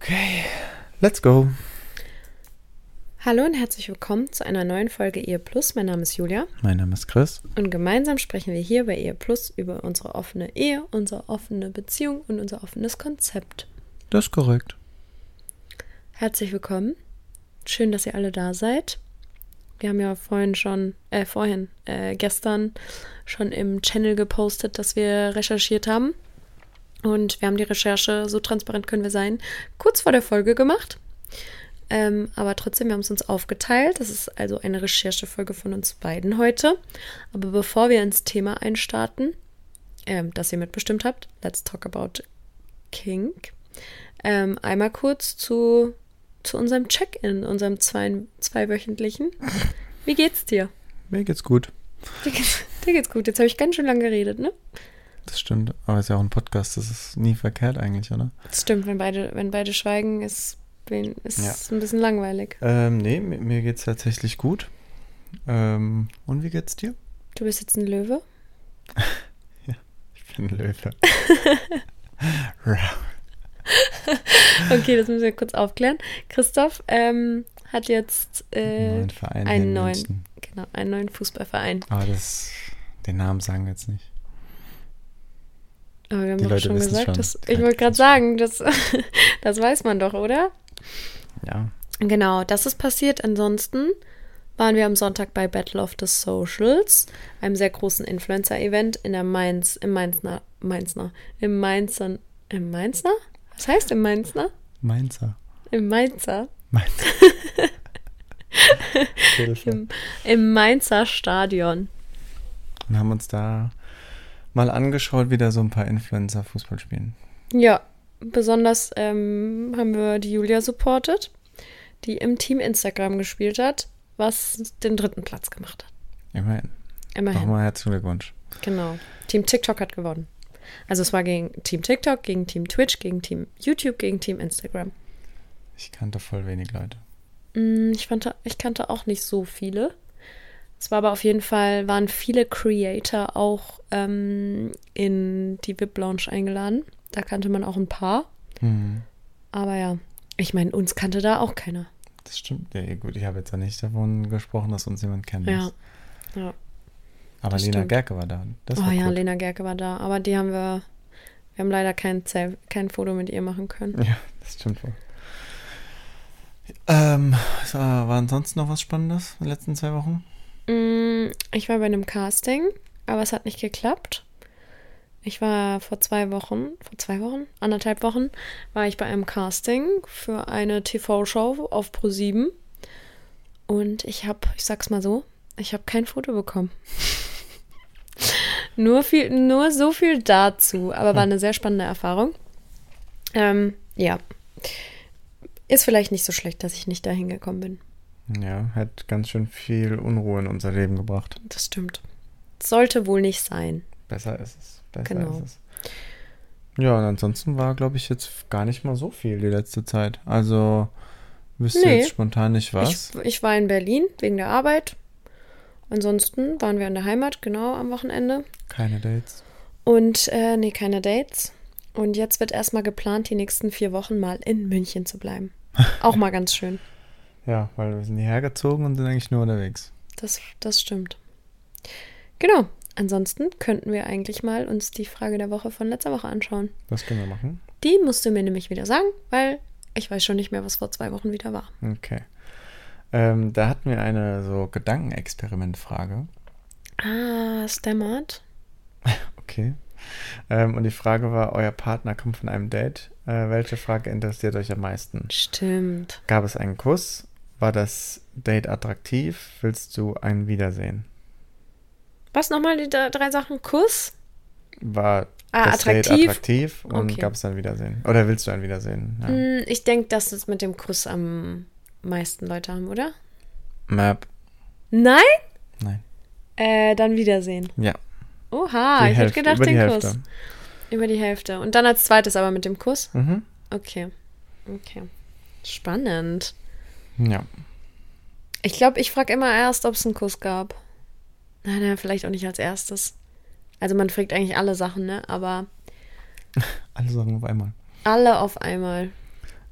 Okay, let's go. Hallo und herzlich willkommen zu einer neuen Folge Ehe Plus. Mein Name ist Julia Mein Name ist Chris. und gemeinsam sprechen wir hier bei Ehe Plus über unsere offene Ehe, unsere offene Beziehung und unser offenes Konzept. Das ist korrekt. Herzlich willkommen. Schön, dass ihr alle da seid. Wir haben ja vorhin schon, äh, vorhin, äh, gestern schon im Channel gepostet, dass wir recherchiert haben. Und wir haben die Recherche, so transparent können wir sein, kurz vor der Folge gemacht. Ähm, aber trotzdem, wir haben es uns aufgeteilt. Das ist also eine Recherchefolge von uns beiden heute. Aber bevor wir ins Thema einstarten, ähm, das ihr mitbestimmt habt, let's talk about Kink. Ähm, einmal kurz zu, zu unserem Check-in, unserem zwei, zweiwöchentlichen. Wie geht's dir? Mir geht's gut. Dir geht's, dir geht's gut. Jetzt habe ich ganz schön lange geredet, ne? Das stimmt. Aber es ist ja auch ein Podcast. Das ist nie verkehrt eigentlich, oder? Das stimmt, wenn beide, wenn beide schweigen, ist ist Ja. ein bisschen langweilig. Ähm, nee, mir, mir geht's tatsächlich gut. Ähm, und wie geht's dir? Du bist jetzt ein Löwe. Ich bin ein Löwe. Okay, das müssen wir kurz aufklären. Christoph ähm, hat jetzt äh, neuen Verein einen in neuen, München. genau, einen neuen Fußballverein. Aber das, den Namen sagen wir jetzt nicht. Aber wir haben Die doch Leute schon gesagt, schon. dass, ich wollte gerade sagen, das, das weiß man doch, oder? Ja. Genau, das ist passiert. Ansonsten waren wir am Sonntag bei Battle of the Socials, einem sehr großen Influencer-Event in der Mainz, im Mainzner, Mainzner, im Mainzer, im Mainzner? Was heißt im Mainzner? Mainzer. Im Mainzer. Mainzer. Im, Im Mainzer Stadion. Und haben uns da mal angeschaut, wie da so ein paar Influencer Fußball spielen. Ja, besonders ähm, haben wir die Julia supportet, die im Team Instagram gespielt hat, was den dritten Platz gemacht hat. Immerhin. Immerhin. Nochmal herzlichen Glückwunsch. Genau. Team TikTok hat gewonnen. Also es war gegen Team TikTok, gegen Team Twitch, gegen Team YouTube, gegen Team Instagram. Ich kannte voll wenig Leute. Mm, Ich, fand, ich kannte auch nicht so viele. Es war aber auf jeden Fall, waren viele Creator auch ähm, in die VIP-Lounge eingeladen. Da kannte man auch ein paar. Hm. Aber ja, ich meine, uns kannte da auch keiner. Das stimmt. Ja, gut, ich habe jetzt ja nicht davon gesprochen, dass uns jemand kennt. Ja. Ja. Aber das Lena stimmt. Gerke war da. Das oh war ja, gut. Lena Gerke war da. Aber die haben wir, wir haben leider kein, Self- kein Foto mit ihr machen können. Ja, das stimmt wohl. Ähm, war ansonsten noch was Spannendes in den letzten zwei Wochen? Mm, Ich war bei einem Casting, aber es hat nicht geklappt. Ich war vor zwei Wochen, vor zwei Wochen, anderthalb Wochen, war ich bei einem Casting für eine TV-Show auf Pro7. Und ich habe, ich sag's mal so, ich habe kein Foto bekommen. nur, viel, nur so viel dazu, aber war eine sehr spannende Erfahrung. Ähm, ja. Ist vielleicht nicht so schlecht, dass ich nicht dahin gekommen bin. Ja, hat ganz schön viel Unruhe in unser Leben gebracht. Das stimmt. Sollte wohl nicht sein. Besser ist es. Besser Genau. ist es. Ja, und ansonsten war, glaube ich, jetzt gar nicht mal so viel die letzte Zeit. Also, wüsste Nee. jetzt spontan nicht was. Ich, ich war in Berlin wegen der Arbeit. Ansonsten waren wir in der Heimat, genau am Wochenende. Keine Dates. Und, äh, nee, keine Dates. Und jetzt wird erstmal geplant, die nächsten vier Wochen mal in München zu bleiben. Auch mal ganz schön. Ja, weil wir sind hierher gezogen und sind eigentlich nur unterwegs. Das, das stimmt. Genau. Ansonsten könnten wir eigentlich mal uns die Frage der Woche von letzter Woche anschauen. Das können wir machen. Die musst du mir nämlich wieder sagen, weil ich weiß schon nicht mehr, was vor zwei Wochen wieder war. Okay. Ähm, da hatten wir eine so Gedankenexperimentfrage. Ah, Stammert. Okay. Ähm, und die Frage war, euer Partner kommt von einem Date. Äh, welche Frage interessiert euch am meisten? Stimmt. Gab es einen Kuss? War das Date attraktiv? Willst du ein Wiedersehen? Was nochmal die drei Sachen? Kuss? War Ah, das Date attraktiv? attraktiv und Okay. gab es ein Wiedersehen? Oder willst du ein Wiedersehen? Ja. Hm, Ich denke, dass es mit dem Kuss am meisten Leute haben, oder? Map. Nein? Nein. Äh, dann Wiedersehen. Ja. Oha, Die ich hätte gedacht, den Hälfte. Kuss. Über die Hälfte. Und dann als zweites aber mit dem Kuss? Mhm. Okay. Okay. Spannend. Ja. Ich glaube, ich frage immer erst, ob es einen Kuss gab. Nein, nein, vielleicht auch nicht als erstes. Also man fragt eigentlich alle Sachen, ne? Aber Alle Sachen auf einmal. alle auf einmal.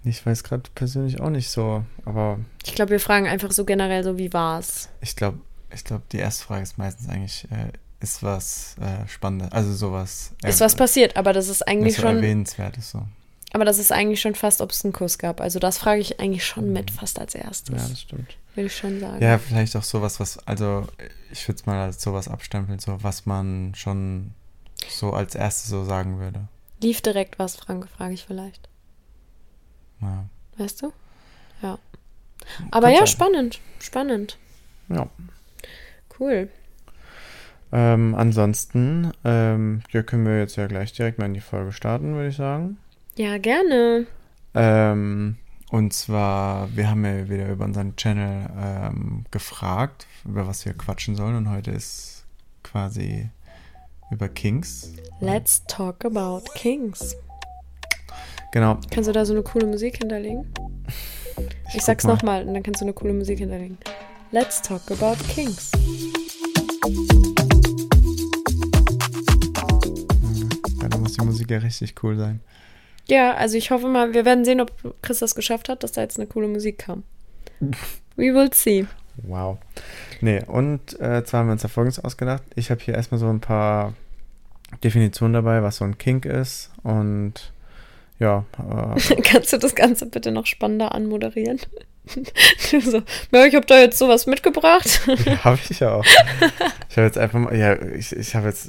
Ich weiß gerade persönlich auch nicht so, aber Ich glaube, wir fragen einfach so generell so, wie war's? ich glaube, ich glaube, die erste Frage ist meistens eigentlich, äh, ist was äh, Spannendes, also sowas. Ist was passiert, aber das ist eigentlich schon. erwähnenswertes so. Aber das ist eigentlich schon fast, ob es einen Kuss gab. Also das frage ich eigentlich schon mit fast als erstes. Ja, das stimmt. Würde ich schon sagen. Ja, vielleicht auch sowas, was, also ich würde es mal als sowas abstempeln, so was man schon so als erstes so sagen würde. Lief direkt was, Frank, frage ich vielleicht. Ja. Weißt du? Ja. Aber Kann ja, spannend. Spannend. ja. Cool. Ähm, ansonsten, ähm, ja, können wir jetzt ja gleich direkt mal in die Folge starten, würde ich sagen. Ja, gerne. Ähm, und zwar, wir haben ja wieder über unseren Channel ähm, gefragt, über was wir quatschen sollen. Und heute ist quasi über Kings. Let's talk about Kings. Genau. Kannst du da so eine coole Musik hinterlegen? Ich, guck sag's mal. nochmal und dann kannst du eine coole Musik hinterlegen. Let's talk about Kings. Ja, da muss die Musik ja richtig cool sein. Ja, also ich hoffe mal, wir werden sehen, ob Chris das geschafft hat, dass da jetzt eine coole Musik kam. We will see. Wow. Nee, und äh, zwar haben wir uns da folgendes ausgedacht. Ich habe hier erstmal so ein paar Definitionen dabei, was so ein Kink ist. Und ja, äh, Kannst du das Ganze bitte noch spannender anmoderieren? So, ja, ich habe da jetzt sowas mitgebracht. habe ich ja auch. Ich habe jetzt einfach mal, ja, ich, ich habe jetzt,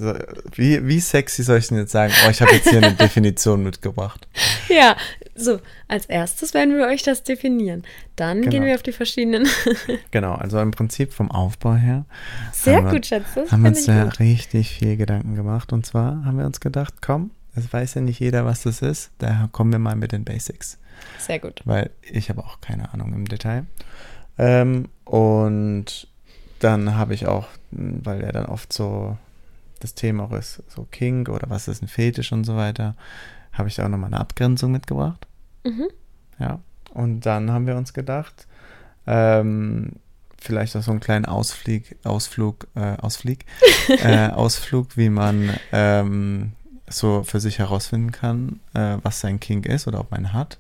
wie, wie sexy soll ich denn jetzt sagen? Oh, ich habe jetzt hier eine Definition mitgebracht. ja, so, als erstes werden wir euch das definieren. Dann Genau. gehen wir auf die verschiedenen. Genau, also im Prinzip vom Aufbau her Sehr Haben wir- gut, Schatz. Das haben wir uns da gut. richtig viel Gedanken gemacht. Und zwar haben wir uns gedacht, komm, es weiß ja nicht jeder, was das ist. Daher kommen wir mal mit den Basics. Sehr gut. weil ich habe auch keine Ahnung im Detail. Ähm, und dann habe ich auch, weil er dann oft so das Thema auch ist, so Kink oder was ist ein Fetisch und so weiter, habe ich da auch nochmal eine Abgrenzung mitgebracht. Mhm. Ja. Und dann haben wir uns gedacht, ähm, vielleicht auch so einen kleinen Ausflieg, Ausflug, äh, Ausflieg, äh, Ausflug, wie man ähm, so für sich herausfinden kann, äh, was sein Kink ist oder ob man ihn hat.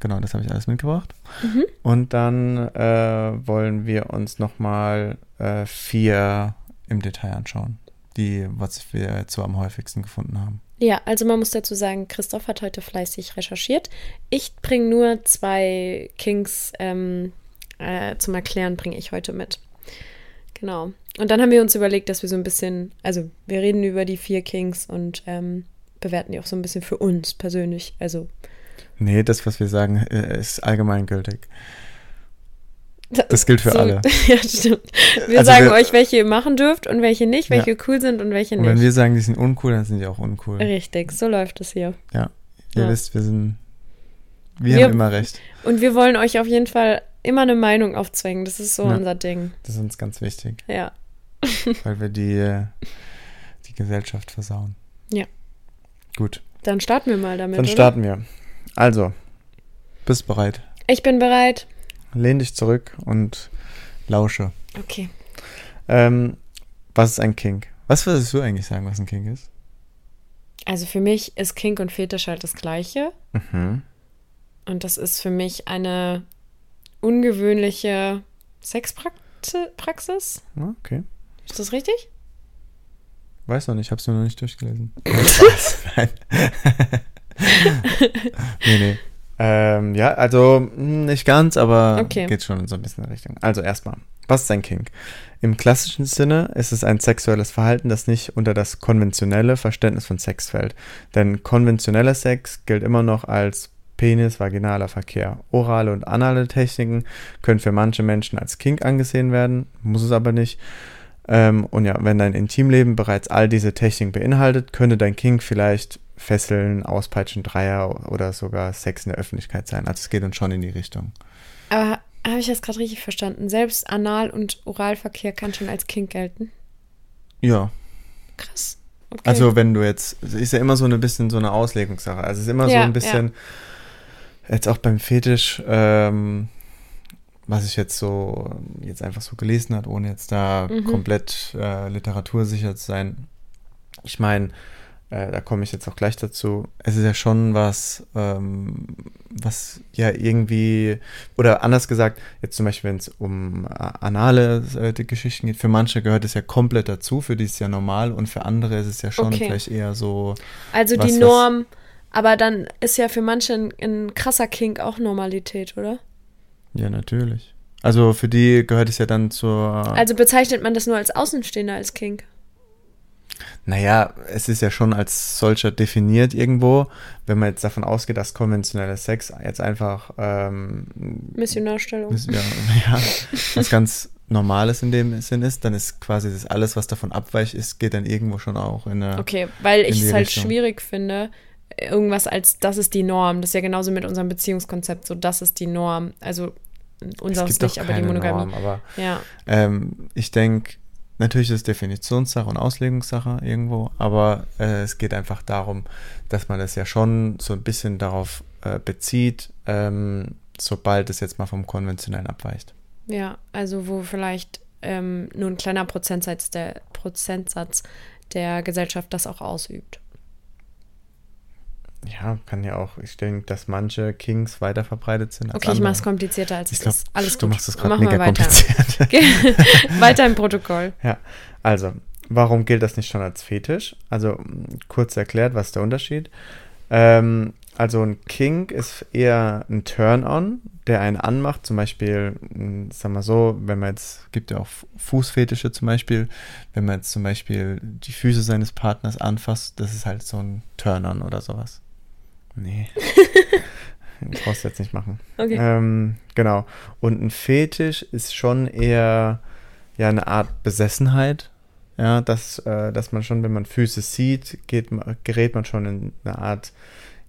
Genau, das habe ich alles mitgebracht. Mhm. Und dann äh, wollen wir uns nochmal äh, vier im Detail anschauen, die, was wir so am häufigsten gefunden haben. Ja, also man muss dazu sagen, Christoph hat heute fleißig recherchiert. Ich bringe nur zwei Kings ähm, äh, zum Erklären, bringe ich heute mit. Genau. Und dann haben wir uns überlegt, dass wir so ein bisschen, also wir reden über die vier Kings und ähm, bewerten die auch so ein bisschen für uns persönlich. Also Nee, das, was wir sagen, äh, ist allgemeingültig. Das gilt für so, alle. ja, stimmt. Wir Also sagen wir- euch, welche ihr machen dürft und welche nicht, Ja. welche cool sind und welche Und wenn nicht. wir sagen, die sind uncool, dann sind die auch uncool. Richtig, so läuft es hier. Ihr Ja. wisst, wir sind. Wir, Wir- haben immer recht. Und wir wollen euch auf jeden Fall immer eine Meinung aufzwingen. Das ist so Ja. unser Ding. Das ist uns ganz wichtig, Ja. weil wir die, äh, die Gesellschaft versauen. Ja. Gut, Dann starten wir mal damit. dann oder? starten wir. Also, bist bereit. Ich bin bereit. Lehn dich zurück und lausche. Okay. Ähm, was ist ein Kink? Was würdest du eigentlich sagen, was ein Kink ist? Also für mich ist Kink und Fetisch halt das Gleiche. Mhm. Und das ist für mich eine ungewöhnliche Sexpraxis. Okay. Ist das richtig? Weiß noch nicht, hab's nur noch nicht durchgelesen. Spaß, Nein. nee, nee. Ähm, ja, also mh, nicht ganz, aber Okay. geht schon in so ein bisschen in Richtung. Also erstmal, Was ist ein Kink? Im klassischen Sinne ist es ein sexuelles Verhalten, das nicht unter das konventionelle Verständnis von Sex fällt. Denn konventioneller Sex gilt immer noch als Penis-vaginaler Verkehr. Orale und anale Techniken können für manche Menschen als Kink angesehen werden, muss es aber nicht. Ähm, und ja, wenn dein Intimleben bereits all diese Techniken beinhaltet, könnte dein Kink vielleicht Fesseln, Auspeitschen, Dreier oder sogar Sex in der Öffentlichkeit sein. Also es geht uns schon in die Richtung. Aber habe ich das gerade richtig verstanden? Selbst Anal- und Oralverkehr kann schon als Kink gelten? Ja. Krass. Okay. Also wenn du jetzt, es ist ja immer so ein bisschen so eine Auslegungssache. Also es ist immer so Ja, ein bisschen, jetzt auch beim Fetisch, ähm, was ich jetzt so, jetzt einfach so gelesen hat, ohne jetzt da Mhm. komplett äh, literatursicher zu sein. Ich meine, äh, da komme ich jetzt auch gleich dazu. Es ist ja schon was, ähm, was ja irgendwie, oder anders gesagt, jetzt zum Beispiel, wenn es um äh, anale äh, Geschichten geht, für manche gehört es ja komplett dazu, für die ist es ja normal und für andere ist es ja schon Okay. vielleicht eher so, Also was- die was- Norm, aber dann ist ja für manche ein, ein krasser Kink auch Normalität, oder? ja, natürlich. Also für die gehört es ja dann zur, Also bezeichnet man das nur als Außenstehender als Kink? naja, es ist ja schon als solcher definiert irgendwo, wenn man jetzt davon ausgeht, dass konventioneller Sex jetzt einfach ähm, Missionarstellung. Ja, ja, was ganz Normales in dem Sinn ist, dann ist quasi das alles, was davon abweicht, ist, geht dann irgendwo schon auch in eine. Okay, weil ich es halt Richtung. schwierig finde, irgendwas als das ist die Norm. Das ist ja genauso mit unserem Beziehungskonzept, so das ist die Norm. Also es unseres nicht, aber die Monogamie. Norm, aber Ja, ähm, ich denke, natürlich ist es Definitionssache und Auslegungssache irgendwo, aber äh, es geht einfach darum, dass man das ja schon so ein bisschen darauf äh, bezieht, ähm, sobald es jetzt mal vom Konventionellen abweicht. ja, also wo vielleicht ähm, nur ein kleiner Prozentsatz der, Prozentsatz der Gesellschaft das auch ausübt. Ja, kann ja auch, ich denke, dass manche Kings weiter verbreitet sind. Okay, ich mache es komplizierter als Ich es glaube, ist. Alles du gut. machst es gerade mega weiter. kompliziert. weiter im Protokoll. Ja, also, warum gilt das nicht schon als Fetisch? Also, kurz erklärt, was ist der Unterschied? Ähm, also, ein Kink ist eher ein Turn-on, der einen anmacht. Zum Beispiel, m, sagen wir so, wenn man jetzt, gibt ja auch Fu- Fußfetische zum Beispiel, wenn man jetzt zum Beispiel die Füße seines Partners anfasst, das ist halt so ein Turn-on oder sowas. Nee. das brauchst du jetzt nicht machen. Okay. Ähm, genau. Und ein Fetisch ist schon eher ja eine Art Besessenheit. Ja, dass, äh, dass man schon, wenn man Füße sieht, geht, gerät man schon in eine Art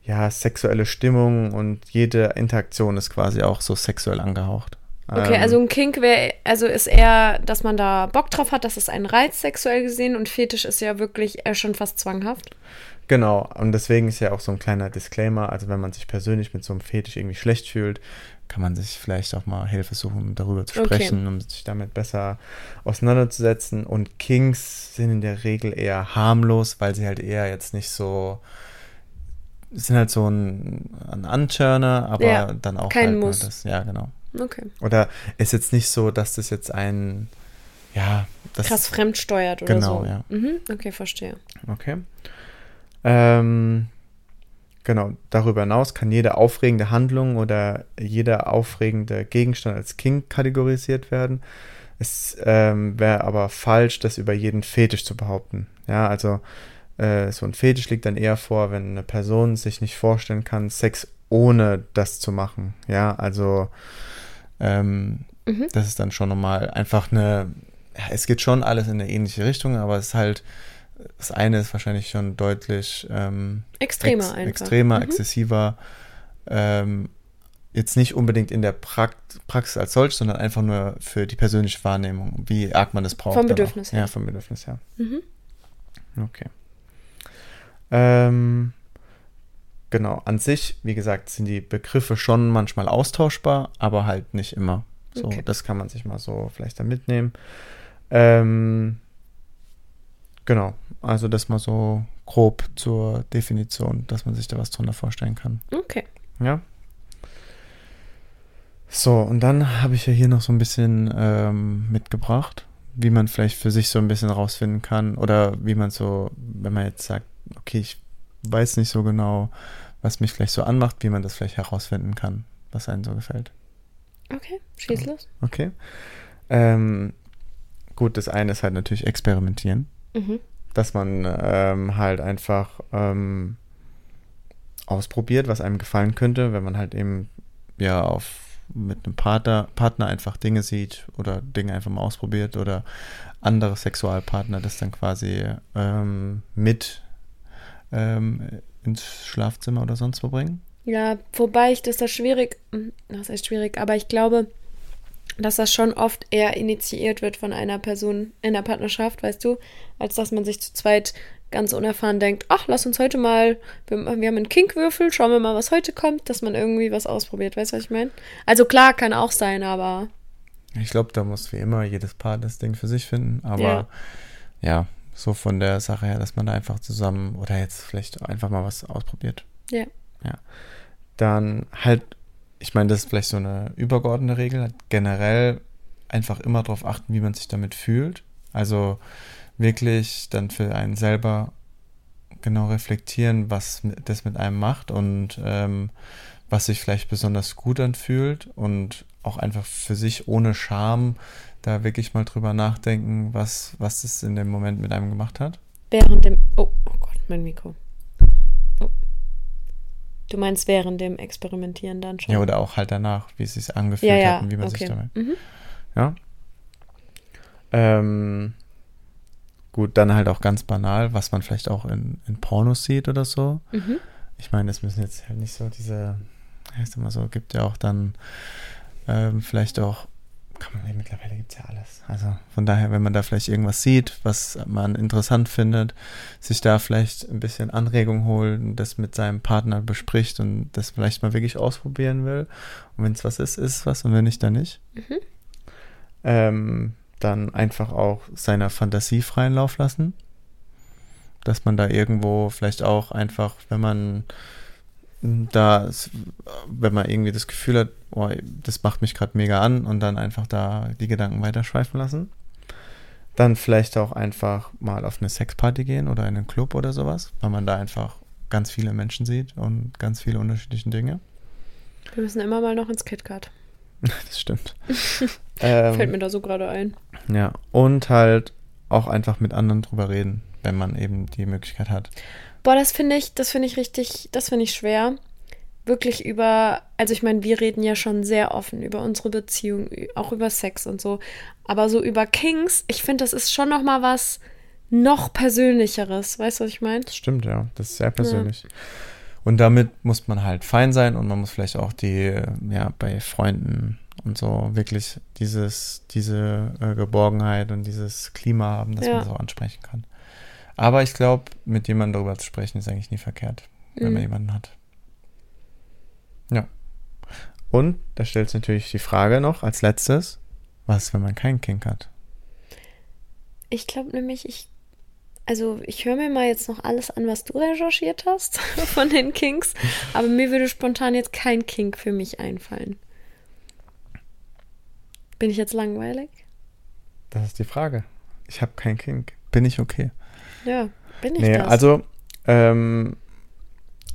ja, sexuelle Stimmung und jede Interaktion ist quasi auch so sexuell angehaucht. Okay, Ähm, also ein Kink wäre, also ist eher, dass man da Bock drauf hat, dass es einen Reiz sexuell gesehen und Fetisch ist ja wirklich äh, schon fast zwanghaft. Genau, und deswegen ist ja auch so ein kleiner Disclaimer, also wenn man sich persönlich mit so einem Fetisch irgendwie schlecht fühlt, kann man sich vielleicht auch mal Hilfe suchen, um darüber zu Okay. sprechen, um sich damit besser auseinanderzusetzen. Und Kings sind in der Regel eher harmlos, weil sie halt eher jetzt nicht so, sind halt so ein, ein Anturner, aber Ja, dann auch kein halt nur Muss. das, ja genau. Okay. Oder ist jetzt nicht so, dass das jetzt ein, ja, das Krass fremdsteuert oder Genau, so. ja. Mhm, okay, verstehe. Okay. Ähm, genau, darüber hinaus kann jede aufregende Handlung oder jeder aufregende Gegenstand als King kategorisiert werden. Es ähm, wäre aber falsch, das über jeden Fetisch zu behaupten. Ja, also äh, so ein Fetisch liegt dann eher vor, wenn eine Person sich nicht vorstellen kann, Sex ohne das zu machen. Ja, also ähm, Mhm. das ist dann schon nochmal einfach eine, ja, es geht schon alles in eine ähnliche Richtung, aber es ist halt, das eine ist wahrscheinlich schon deutlich ähm, Extremer ex einfach. extremer, Mhm. exzessiver. Ähm, jetzt nicht unbedingt in der Prakt Praxis als solch, sondern einfach nur für die persönliche Wahrnehmung, wie arg man das braucht. Vom. Bedürfnis her. Ja, vom Bedürfnis her. Mhm. Okay. Ähm, genau, an sich, wie gesagt, sind die Begriffe schon manchmal austauschbar, aber halt nicht immer. So, Okay. das kann man sich mal so vielleicht dann mitnehmen. Ähm, genau, also das mal so grob zur Definition, dass man sich da was drunter vorstellen kann. Okay. Ja. So, und dann habe ich ja hier noch so ein bisschen ähm, mitgebracht, wie man vielleicht für sich so ein bisschen rausfinden kann oder wie man so, wenn man jetzt sagt, okay, ich weiß nicht so genau, was mich vielleicht so anmacht, wie man das vielleicht herausfinden kann, was einem so gefällt. Okay, schieß los. Okay. Ähm, gut, das eine ist halt natürlich experimentieren. Mhm. Dass man ähm, halt einfach ähm, ausprobiert, was einem gefallen könnte, wenn man halt eben ja auf mit einem Partner, Partner einfach Dinge sieht oder Dinge einfach mal ausprobiert oder andere Sexualpartner das dann quasi ähm, mit ähm, ins Schlafzimmer oder sonst wo bringen. Ja, wobei ich das da schwierig, hm, das ist schwierig, aber ich glaube, dass das schon oft eher initiiert wird von einer Person in der Partnerschaft, weißt du, als dass man sich zu zweit ganz unerfahren denkt, ach, lass uns heute mal, wir, wir haben einen Kinkwürfel, schauen wir mal, was heute kommt, dass man irgendwie was ausprobiert, weißt du, was ich meine? Also klar, kann auch sein, aber. Ich glaube, da muss wie immer jedes Paar das Ding für sich finden, aber Ja. ja, so von der Sache her, dass man da einfach zusammen oder jetzt vielleicht einfach mal was ausprobiert. Ja. Dann halt, ich meine, das ist vielleicht so eine übergeordnete Regel, halt generell einfach immer darauf achten, wie man sich damit fühlt. Also wirklich dann für einen selber genau reflektieren, was das mit einem macht und ähm, was sich vielleicht besonders gut anfühlt und auch einfach für sich ohne Scham da wirklich mal drüber nachdenken, was, was es in dem Moment mit einem gemacht hat. Während dem. Oh, oh Gott, mein Mikro. Du meinst während dem Experimentieren dann schon? Ja, oder auch halt danach, wie es sich angefühlt ja, ja. hat und wie man sich okay. damit Mhm. Ja. Ähm, gut, dann halt auch ganz banal, was man vielleicht auch in, in Pornos sieht oder so. Mhm. Ich meine, es müssen jetzt halt nicht so diese, heißt immer so, gibt ja auch dann ähm, vielleicht auch, kann man, mittlerweile gibt es ja alles. Also von daher, wenn man da vielleicht irgendwas sieht, was man interessant findet, sich da vielleicht ein bisschen Anregung holen, das mit seinem Partner bespricht und das vielleicht mal wirklich ausprobieren will. Und wenn es was ist, ist es was und wenn nicht, dann nicht. Mhm. Ähm, dann einfach auch seiner Fantasie freien Lauf lassen. Dass man da irgendwo vielleicht auch einfach, wenn man da, wenn man irgendwie das Gefühl hat, oh, das macht mich gerade mega an und dann einfach da die Gedanken weiterschweifen lassen. Dann vielleicht auch einfach mal auf eine Sexparty gehen oder in einen Club oder sowas, weil man da einfach ganz viele Menschen sieht und ganz viele unterschiedliche Dinge. Wir müssen immer mal noch ins KitKat. Das stimmt. ähm, Fällt mir da so gerade ein. Ja, und halt auch einfach mit anderen drüber reden, wenn man eben die Möglichkeit hat. Boah, das finde ich, das finde ich richtig, das finde ich schwer. Wirklich über, also ich meine, wir reden ja schon sehr offen über unsere Beziehung, auch über Sex und so. Aber so über Kings, ich finde, das ist schon noch mal was noch persönlicheres. Weißt du, was ich meine? Stimmt, ja. Das ist sehr persönlich. Und damit muss man halt fein sein und man muss vielleicht auch die, ja, bei Freunden und so wirklich dieses, diese äh, Geborgenheit und dieses Klima haben, dass Ja. man das auch ansprechen kann. Aber ich glaube, mit jemandem darüber zu sprechen, ist eigentlich nie verkehrt, wenn Mhm. man jemanden hat. Ja. Und da stellt sich natürlich die Frage noch als letztes, was, wenn man keinen Kink hat? Ich glaube nämlich, ich, also ich höre mir mal jetzt noch alles an, was du recherchiert hast von den Kings. Aber mir würde spontan jetzt kein Kink für mich einfallen. Bin ich jetzt langweilig? Das ist die Frage. Ich habe keinen Kink. Bin ich okay? Ja, bin ich Nee, das? also ähm,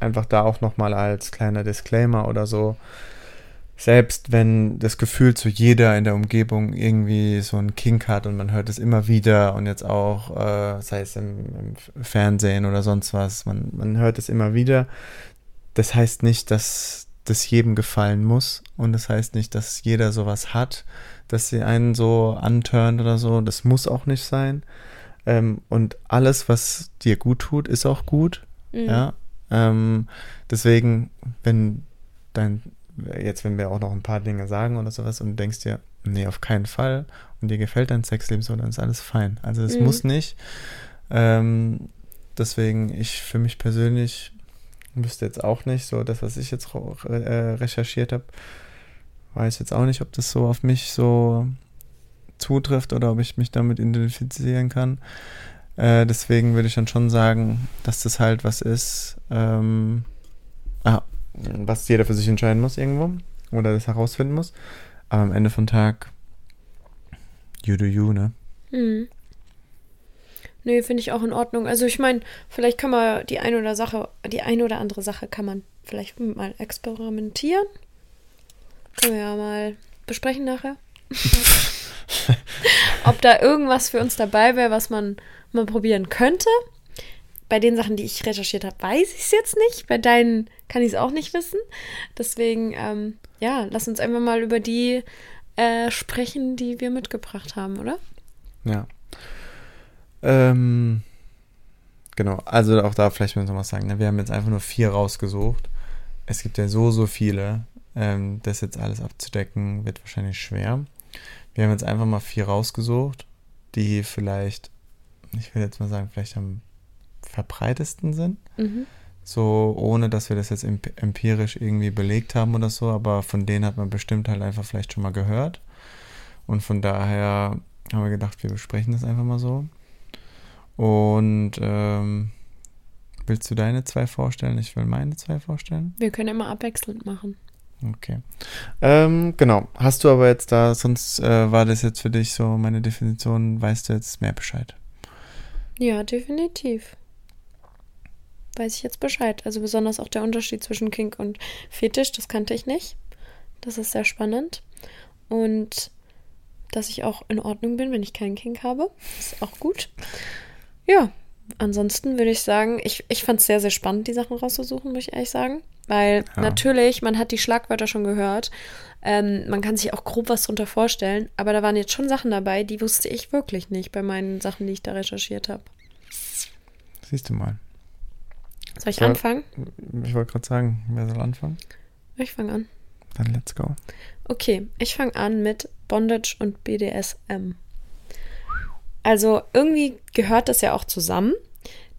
einfach da auch nochmal als kleiner Disclaimer oder so. Selbst wenn das Gefühl zu jeder in der Umgebung irgendwie so einen Kink hat und man hört es immer wieder und jetzt auch, äh, sei es im, im Fernsehen oder sonst was, man, man hört es immer wieder. Das heißt nicht, dass das jedem gefallen muss und das heißt nicht, dass jeder sowas hat, dass sie einen so anturnt oder so. Das muss auch nicht sein. Ähm, und alles, was dir gut tut, ist auch gut. Mhm. Ja. Ähm, deswegen, wenn dein, jetzt, wenn wir auch noch ein paar Dinge sagen oder sowas und du denkst dir, nee, auf keinen Fall und dir gefällt dein Sexleben so, dann ist alles fein. Also es Mhm. muss nicht. Ähm, deswegen, ich für mich persönlich wüsste jetzt auch nicht, so das, was ich jetzt äh, recherchiert habe, weiß jetzt auch nicht, ob das so auf mich so zutrifft oder ob ich mich damit identifizieren kann. Äh, deswegen würde ich dann schon sagen, dass das halt was ist, ähm, ah, was jeder für sich entscheiden muss irgendwo oder das herausfinden muss. Aber am Ende vom Tag, you do you, ne? Mhm. Nee, finde ich auch in Ordnung. Also ich meine, vielleicht kann man die eine oder Sache, die eine oder andere Sache kann man vielleicht mal experimentieren. Können wir ja mal besprechen nachher. ob da irgendwas für uns dabei wäre, was man mal probieren könnte. Bei den Sachen, die ich recherchiert habe, weiß ich es jetzt nicht. Bei deinen kann ich es auch nicht wissen. Deswegen, ähm, ja, lass uns einfach mal über die äh, sprechen, die wir mitgebracht haben, oder? Ja. Ähm, genau, also auch da vielleicht müssen wir was sagen. Ne? Wir haben jetzt einfach nur vier rausgesucht. Es gibt ja so, so viele. Ähm, das jetzt alles abzudecken, wird wahrscheinlich schwer. Wir haben jetzt einfach mal vier rausgesucht, die vielleicht, ich will jetzt mal sagen, vielleicht am verbreitesten sind. Mhm. So, ohne dass wir das jetzt empirisch irgendwie belegt haben oder so, aber von denen hat man bestimmt halt einfach vielleicht schon mal gehört. Und von daher haben wir gedacht, wir besprechen das einfach mal so. Und ähm, willst du deine zwei vorstellen? Ich will meine zwei vorstellen. Wir können immer abwechselnd machen. Okay. Ähm, genau. Hast du aber jetzt da, sonst äh, war das jetzt für dich so meine Definition, weißt du jetzt mehr Bescheid? Ja, definitiv. Weiß ich jetzt Bescheid. Also besonders auch der Unterschied zwischen Kink und Fetisch, das kannte ich nicht. Das ist sehr spannend. Und dass ich auch in Ordnung bin, wenn ich keinen Kink habe. Ist auch gut. Ja, ansonsten würde ich sagen, ich, ich fand es sehr, sehr spannend, die Sachen rauszusuchen, muss ich ehrlich sagen. Weil ja. natürlich, man hat die Schlagwörter schon gehört. Ähm, man kann sich auch grob was darunter vorstellen. Aber da waren jetzt schon Sachen dabei, die wusste ich wirklich nicht bei meinen Sachen, die ich da recherchiert habe. Siehst du mal. Soll ich anfangen? Ich wollte gerade sagen, wer soll anfangen? Ich fange an. Dann let's go. Okay, ich fange an mit Bondage und BDSM. Also irgendwie gehört das ja auch zusammen,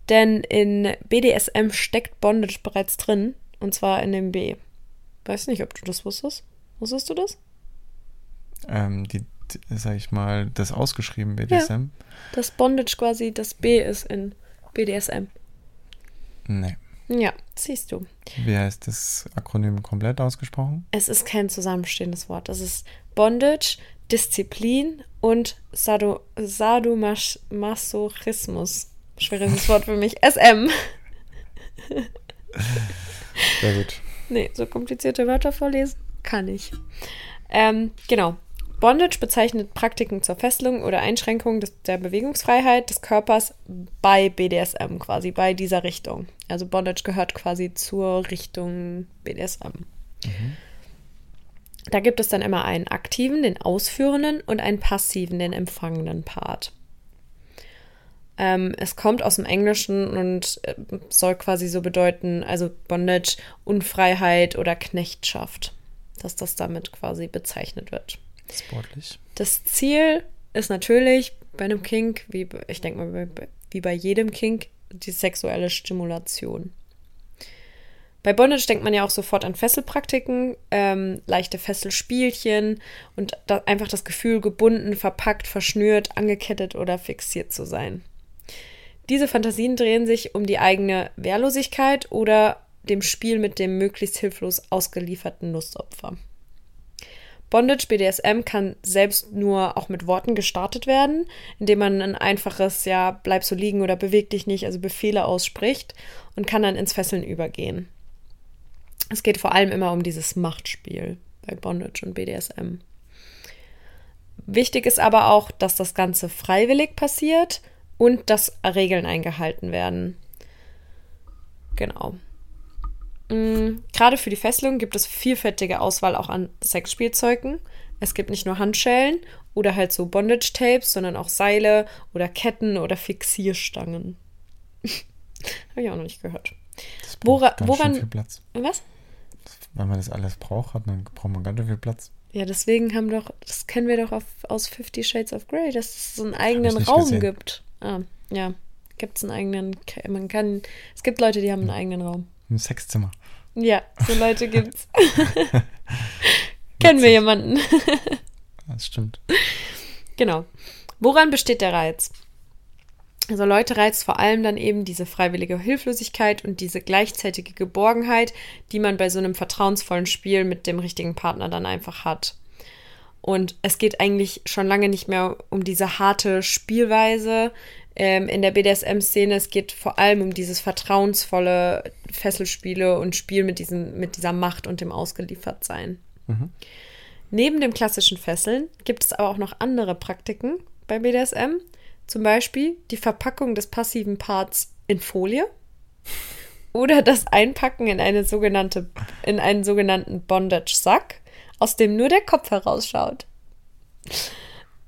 denn in BDSM steckt Bondage bereits drin, und zwar in dem B. Weiß nicht, ob du das wusstest. Wusstest du das? Ähm, die, sag ich mal, das ausgeschrieben BDSM. Ja, das Bondage quasi das B ist in BDSM. Nee. Ja, siehst du. Wie heißt das Akronym komplett ausgesprochen? Es ist kein zusammenstehendes Wort. Es ist Bondage, Disziplin und Sado Sadomasochismus. Schwieriges Wort für mich. SM. Sehr gut. Nee, so komplizierte Wörter vorlesen kann ich. Ähm, genau. Bondage bezeichnet Praktiken zur Fesselung oder Einschränkung des, der Bewegungsfreiheit des Körpers bei BDSM, quasi bei dieser Richtung. Also Bondage gehört quasi zur Richtung BDSM. Mhm. Da gibt es dann immer einen aktiven, den ausführenden und einen passiven, den empfangenden Part. Ähm, es kommt aus dem Englischen und äh, soll quasi so bedeuten, also Bondage, Unfreiheit oder Knechtschaft, dass das damit quasi bezeichnet wird. Sportlich. Das Ziel ist natürlich bei einem Kink, wie ich denke mal, wie bei jedem Kink, die sexuelle Stimulation. Bei Bondage denkt man ja auch sofort an Fesselpraktiken, ähm, leichte Fesselspielchen und da einfach das Gefühl, gebunden, verpackt, verschnürt, angekettet oder fixiert zu sein. Diese Fantasien drehen sich um die eigene Wehrlosigkeit oder dem Spiel mit dem möglichst hilflos ausgelieferten Lustopfer. Bondage BDSM kann selbst nur auch mit Worten gestartet werden, indem man ein einfaches Ja, bleib so liegen oder beweg dich nicht, also Befehle ausspricht und kann dann ins Fesseln übergehen. Es geht vor allem immer um dieses Machtspiel bei Bondage und BDSM. Wichtig ist aber auch, dass das Ganze freiwillig passiert und dass Regeln eingehalten werden. Genau. Mhm. Gerade für die Fesselung gibt es vielfältige Auswahl auch an Sexspielzeugen. Es gibt nicht nur Handschellen oder halt so Bondage-Tapes, sondern auch Seile oder Ketten oder Fixierstangen. Habe ich auch noch nicht gehört. Das Wora, woran. Viel Platz. Was? wenn man das alles braucht, hat, dann braucht man ganz viel Platz. Ja, deswegen haben doch, das kennen wir doch auf, aus Fifty Shades of Grey, dass es so einen eigenen Raum gesehen. gibt. Ah, ja. Gibt es einen eigenen, man kann, es gibt Leute, die haben einen eigenen Raum. Ein Sexzimmer. Ja, so Leute gibt's. Kennen wir jemanden. das stimmt. Genau. Woran besteht der Reiz? Also Leute reizt vor allem dann eben diese freiwillige Hilflosigkeit und diese gleichzeitige Geborgenheit, die man bei so einem vertrauensvollen Spiel mit dem richtigen Partner dann einfach hat. Und es geht eigentlich schon lange nicht mehr um diese harte Spielweise ähm, in der BDSM-Szene. Es geht vor allem um dieses vertrauensvolle Fesselspiele und Spiel mit, diesem, mit dieser Macht und dem Ausgeliefertsein. Mhm. Neben dem klassischen Fesseln gibt es aber auch noch andere Praktiken bei BDSM. Zum Beispiel die Verpackung des passiven Parts in Folie oder das Einpacken in eine sogenannte, in einen sogenannten Bondage-Sack, aus dem nur der Kopf herausschaut.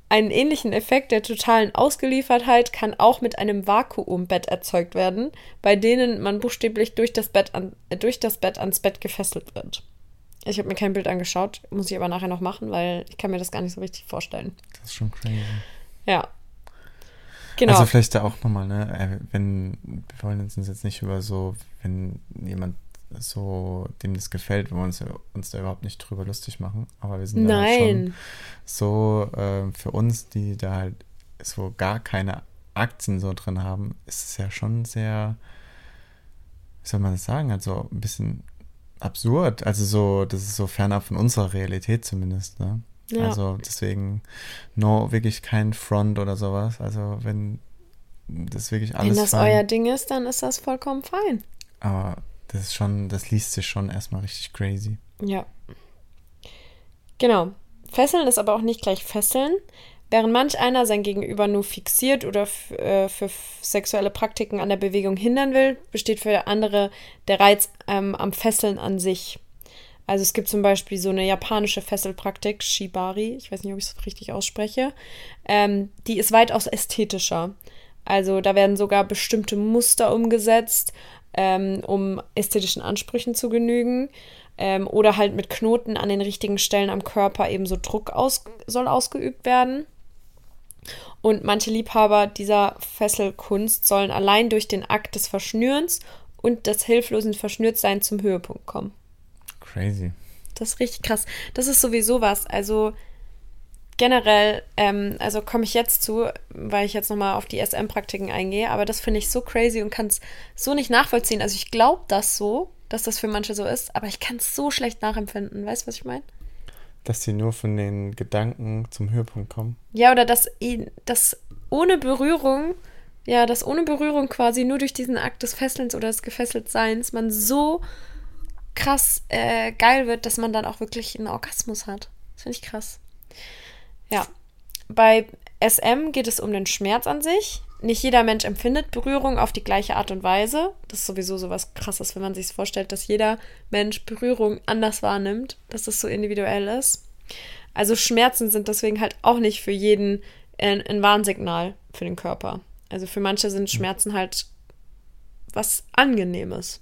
Einen ähnlichen Effekt der totalen Ausgeliefertheit kann auch mit einem Vakuumbett erzeugt werden, bei denen man buchstäblich durch das Bett, an, äh, durch das Bett ans Bett gefesselt wird. Ich habe mir kein Bild angeschaut, muss ich aber nachher noch machen, weil ich kann mir das gar nicht so richtig vorstellen. Das ist schon crazy. Ja. Genau. Also vielleicht da auch nochmal, ne, äh, wenn, wir wollen uns jetzt nicht über so, wenn jemand so, dem das gefällt, wir wollen uns, uns da überhaupt nicht drüber lustig machen, aber wir sind da schon so, äh, für uns, die da halt so gar keine Aktien so drin haben, ist es ja schon sehr, wie soll man das sagen, also ein bisschen absurd. Also so, das ist so fernab von unserer Realität zumindest, ne? Ja. Also deswegen, no, wirklich kein Front oder sowas. Also wenn das wirklich alles. Wenn das fein, euer Ding ist, dann ist das vollkommen fein. Aber das ist schon, das liest sich schon erstmal richtig crazy. Ja. Genau. Fesseln ist aber auch nicht gleich Fesseln. Während manch einer sein Gegenüber nur fixiert oder äh, für sexuelle Praktiken an der Bewegung hindern will, besteht für andere der Reiz ähm, am Fesseln an sich. Also es gibt zum Beispiel so eine japanische Fesselpraktik, Shibari, ich weiß nicht, ob ich es richtig ausspreche, ähm, die ist weitaus ästhetischer. Also da werden sogar bestimmte Muster umgesetzt, ähm, um ästhetischen Ansprüchen zu genügen. Ähm, oder halt mit Knoten an den richtigen Stellen am Körper eben so Druck aus soll ausgeübt werden. Und manche Liebhaber dieser Fesselkunst sollen allein durch den Akt des Verschnürens und des hilflosen Verschnürtseins zum Höhepunkt kommen. Crazy. Das ist richtig krass. Das ist sowieso was. Also generell, ähm, also komme ich jetzt zu, weil ich jetzt nochmal auf die SM-Praktiken eingehe, aber das finde ich so crazy und kann es so nicht nachvollziehen. Also ich glaube das so, dass das für manche so ist, aber ich kann es so schlecht nachempfinden. Weißt du, was ich meine? Dass sie nur von den Gedanken zum Höhepunkt kommen. Ja, oder dass, dass ohne Berührung, ja, dass ohne Berührung quasi nur durch diesen Akt des Fesselns oder des Gefesseltseins man so krass äh, geil wird, dass man dann auch wirklich einen Orgasmus hat. Das finde ich krass. Ja. Bei SM geht es um den Schmerz an sich. Nicht jeder Mensch empfindet Berührung auf die gleiche Art und Weise. Das ist sowieso so was krasses, wenn man sich vorstellt, dass jeder Mensch Berührung anders wahrnimmt, dass das so individuell ist. Also Schmerzen sind deswegen halt auch nicht für jeden ein, ein Warnsignal für den Körper. Also für manche sind Schmerzen halt was Angenehmes.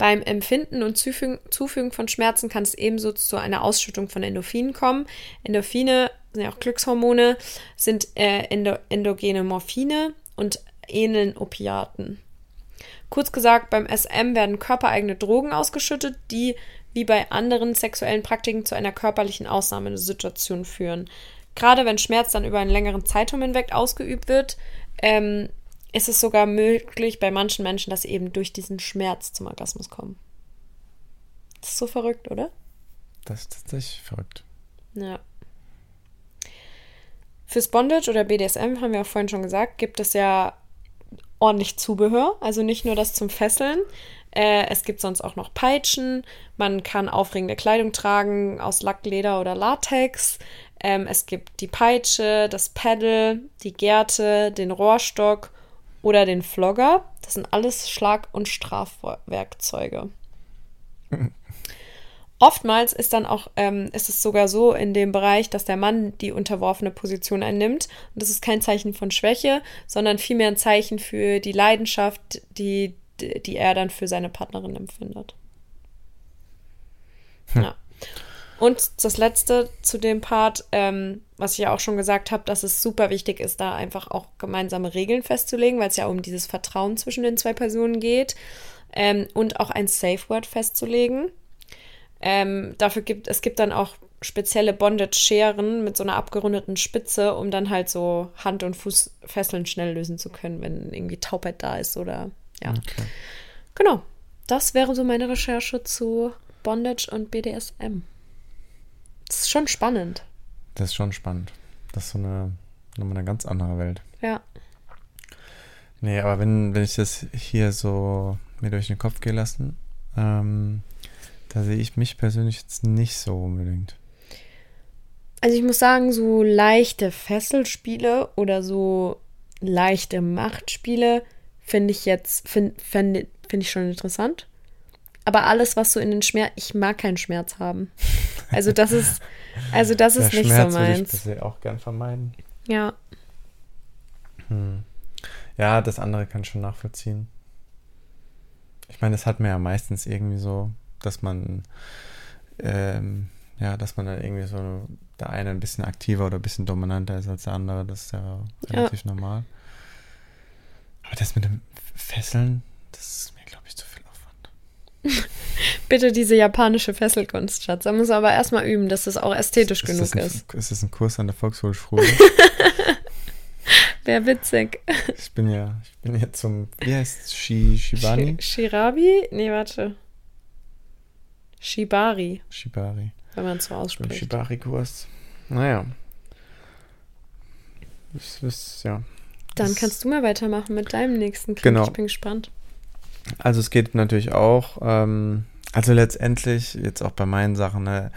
Beim Empfinden und Zufügen von Schmerzen kann es ebenso zu einer Ausschüttung von Endorphinen kommen. Endorphine sind ja auch Glückshormone, sind äh, endo endogene Morphine und ähneln Opiaten. Kurz gesagt, beim SM werden körpereigene Drogen ausgeschüttet, die wie bei anderen sexuellen Praktiken zu einer körperlichen Ausnahmesituation führen. Gerade wenn Schmerz dann über einen längeren Zeitraum hinweg ausgeübt wird, ähm, ist es sogar möglich bei manchen Menschen, dass sie eben durch diesen Schmerz zum Orgasmus kommen. Das ist so verrückt, oder? Das ist tatsächlich verrückt. Ja. Fürs Bondage oder BDSM, haben wir auch vorhin schon gesagt, gibt es ja ordentlich Zubehör. Also nicht nur das zum Fesseln. Äh, es gibt sonst auch noch Peitschen. Man kann aufregende Kleidung tragen aus Lack, Leder oder Latex. Ähm, es gibt die Peitsche, das Pedal, die Gerte, den Rohrstock oder den Flogger. Das sind alles Schlag- und Strafwerkzeuge. Oftmals ist dann auch, ähm, ist es sogar so in dem Bereich, dass der Mann die unterworfene Position einnimmt. Und das ist kein Zeichen von Schwäche, sondern vielmehr ein Zeichen für die Leidenschaft, die, die er dann für seine Partnerin empfindet. Hm. Ja. Und das letzte zu dem Part, ähm, was ich ja auch schon gesagt habe, dass es super wichtig ist, da einfach auch gemeinsame Regeln festzulegen, weil es ja um dieses Vertrauen zwischen den zwei Personen geht. ähm, und auch ein Safe Word festzulegen. Ähm, dafür gibt es gibt dann auch spezielle Bondage-Scheren mit so einer abgerundeten Spitze, um dann halt so Hand- und Fußfesseln schnell lösen zu können, wenn irgendwie Taubheit da ist oder ja. Okay. Genau. Das wäre so meine Recherche zu Bondage und BDSM. Das ist schon spannend. Das ist schon spannend. Das ist so eine, nochmal eine ganz andere Welt. Ja. Nee, aber wenn, wenn ich das hier so mir durch den Kopf gehe lassen, ähm, da sehe ich mich persönlich jetzt nicht so unbedingt. Also ich muss sagen, so leichte Fesselspiele oder so leichte Machtspiele finde ich jetzt, finde find, find ich schon interessant. Aber alles, was so in den Schmerz, ich mag keinen Schmerz haben. Also das ist, also das ist nicht Schmerz so würde ich meins. per se auch gern vermeiden. Ja, Hm. Ja, das andere kann ich schon nachvollziehen. Ich meine, das hat man ja meistens irgendwie so, dass man, ähm, ja, dass man dann irgendwie so, der eine ein bisschen aktiver oder ein bisschen dominanter ist als der andere, das ist ja relativ normal. Aber das mit dem Fesseln, das ist mir, glaube ich, zu viel Aufwand. bitte diese japanische Fesselkunst, Schatz. Da muss man aber erstmal üben, dass das auch ästhetisch genug das ein, ist. Ist das ein Kurs an der Volkshochschule? Wäre witzig. ich bin ja, ich bin ja zum, wie heißt Shi, Shibani? Shi- Shirabi? Nee, warte. Shibari, Shibari. wenn man es so ausspricht. Shibari-Kurs. Naja. Das ist, ja. Dann kannst du mal weitermachen mit deinem nächsten Kind. Genau. Ich bin gespannt. Also es geht natürlich auch, ähm, also letztendlich, jetzt auch bei meinen Sachen, ne,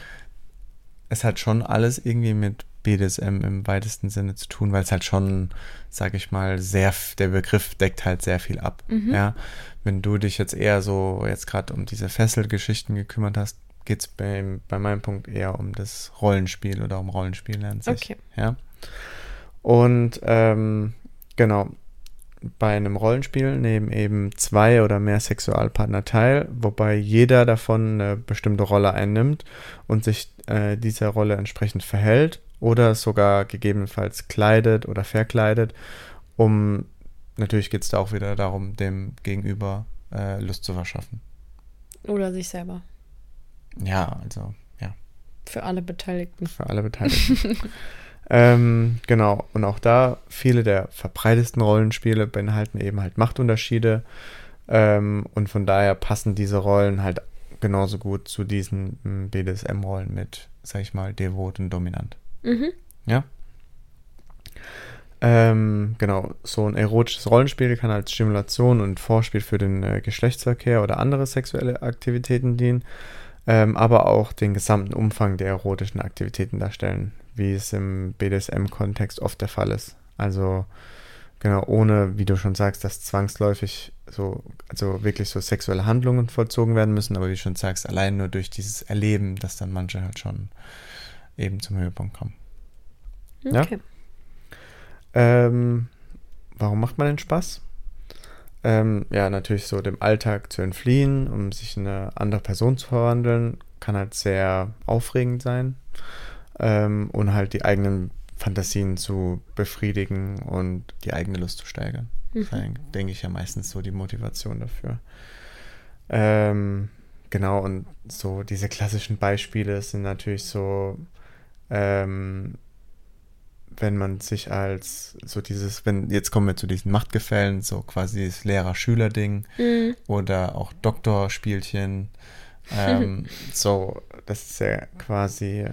es hat schon alles irgendwie mit BDSM im weitesten Sinne zu tun, weil es halt schon, sag ich mal, sehr, der Begriff deckt halt sehr viel ab. Ja, wenn du dich jetzt eher so jetzt gerade um diese Fesselgeschichten gekümmert hast, geht es bei, bei meinem Punkt eher um das Rollenspiel oder um Rollenspiel an sich. Okay. Ja. Und ähm, genau, bei einem Rollenspiel nehmen eben zwei oder mehr Sexualpartner teil, wobei jeder davon eine bestimmte Rolle einnimmt und sich äh, dieser Rolle entsprechend verhält oder sogar gegebenenfalls kleidet oder verkleidet, um natürlich geht es da auch wieder darum, dem Gegenüber äh, Lust zu verschaffen. Oder sich selber. Ja, also ja. Für alle Beteiligten. für alle Beteiligten. ähm, genau, und auch da viele der verbreitetsten Rollenspiele beinhalten eben halt Machtunterschiede ähm, und von daher passen diese Rollen halt genauso gut zu diesen mm, BDSM-Rollen mit, sag ich mal, devot und dominant. Mhm. Ja. Ähm, genau, so ein erotisches Rollenspiel kann als Stimulation und Vorspiel für den äh, Geschlechtsverkehr oder andere sexuelle Aktivitäten dienen, ähm, aber auch den gesamten Umfang der erotischen Aktivitäten darstellen, wie es im BDSM-Kontext oft der Fall ist. Also genau, ohne, wie du schon sagst, dass zwangsläufig so, also wirklich so sexuelle Handlungen vollzogen werden müssen, aber wie du schon sagst, allein nur durch dieses Erleben, dass dann manche halt schon eben zum Höhepunkt kommen. Ja. Okay. Ähm, warum macht man den Spaß? Ähm, ja, natürlich so dem Alltag zu entfliehen, um sich in eine andere Person zu verwandeln, kann halt sehr aufregend sein. Ähm, und halt die eigenen Fantasien zu befriedigen und die eigene Lust zu steigern. Ist eigentlich, denke ich ja meistens so die Motivation dafür. Ähm, genau, und so diese klassischen Beispiele sind natürlich so, ähm, wenn man sich als so dieses, wenn, jetzt kommen wir zu diesen Machtgefällen, so quasi das Lehrer-Schüler-Ding Mhm. oder auch Doktorspielchen. Ähm, so, das ist ja quasi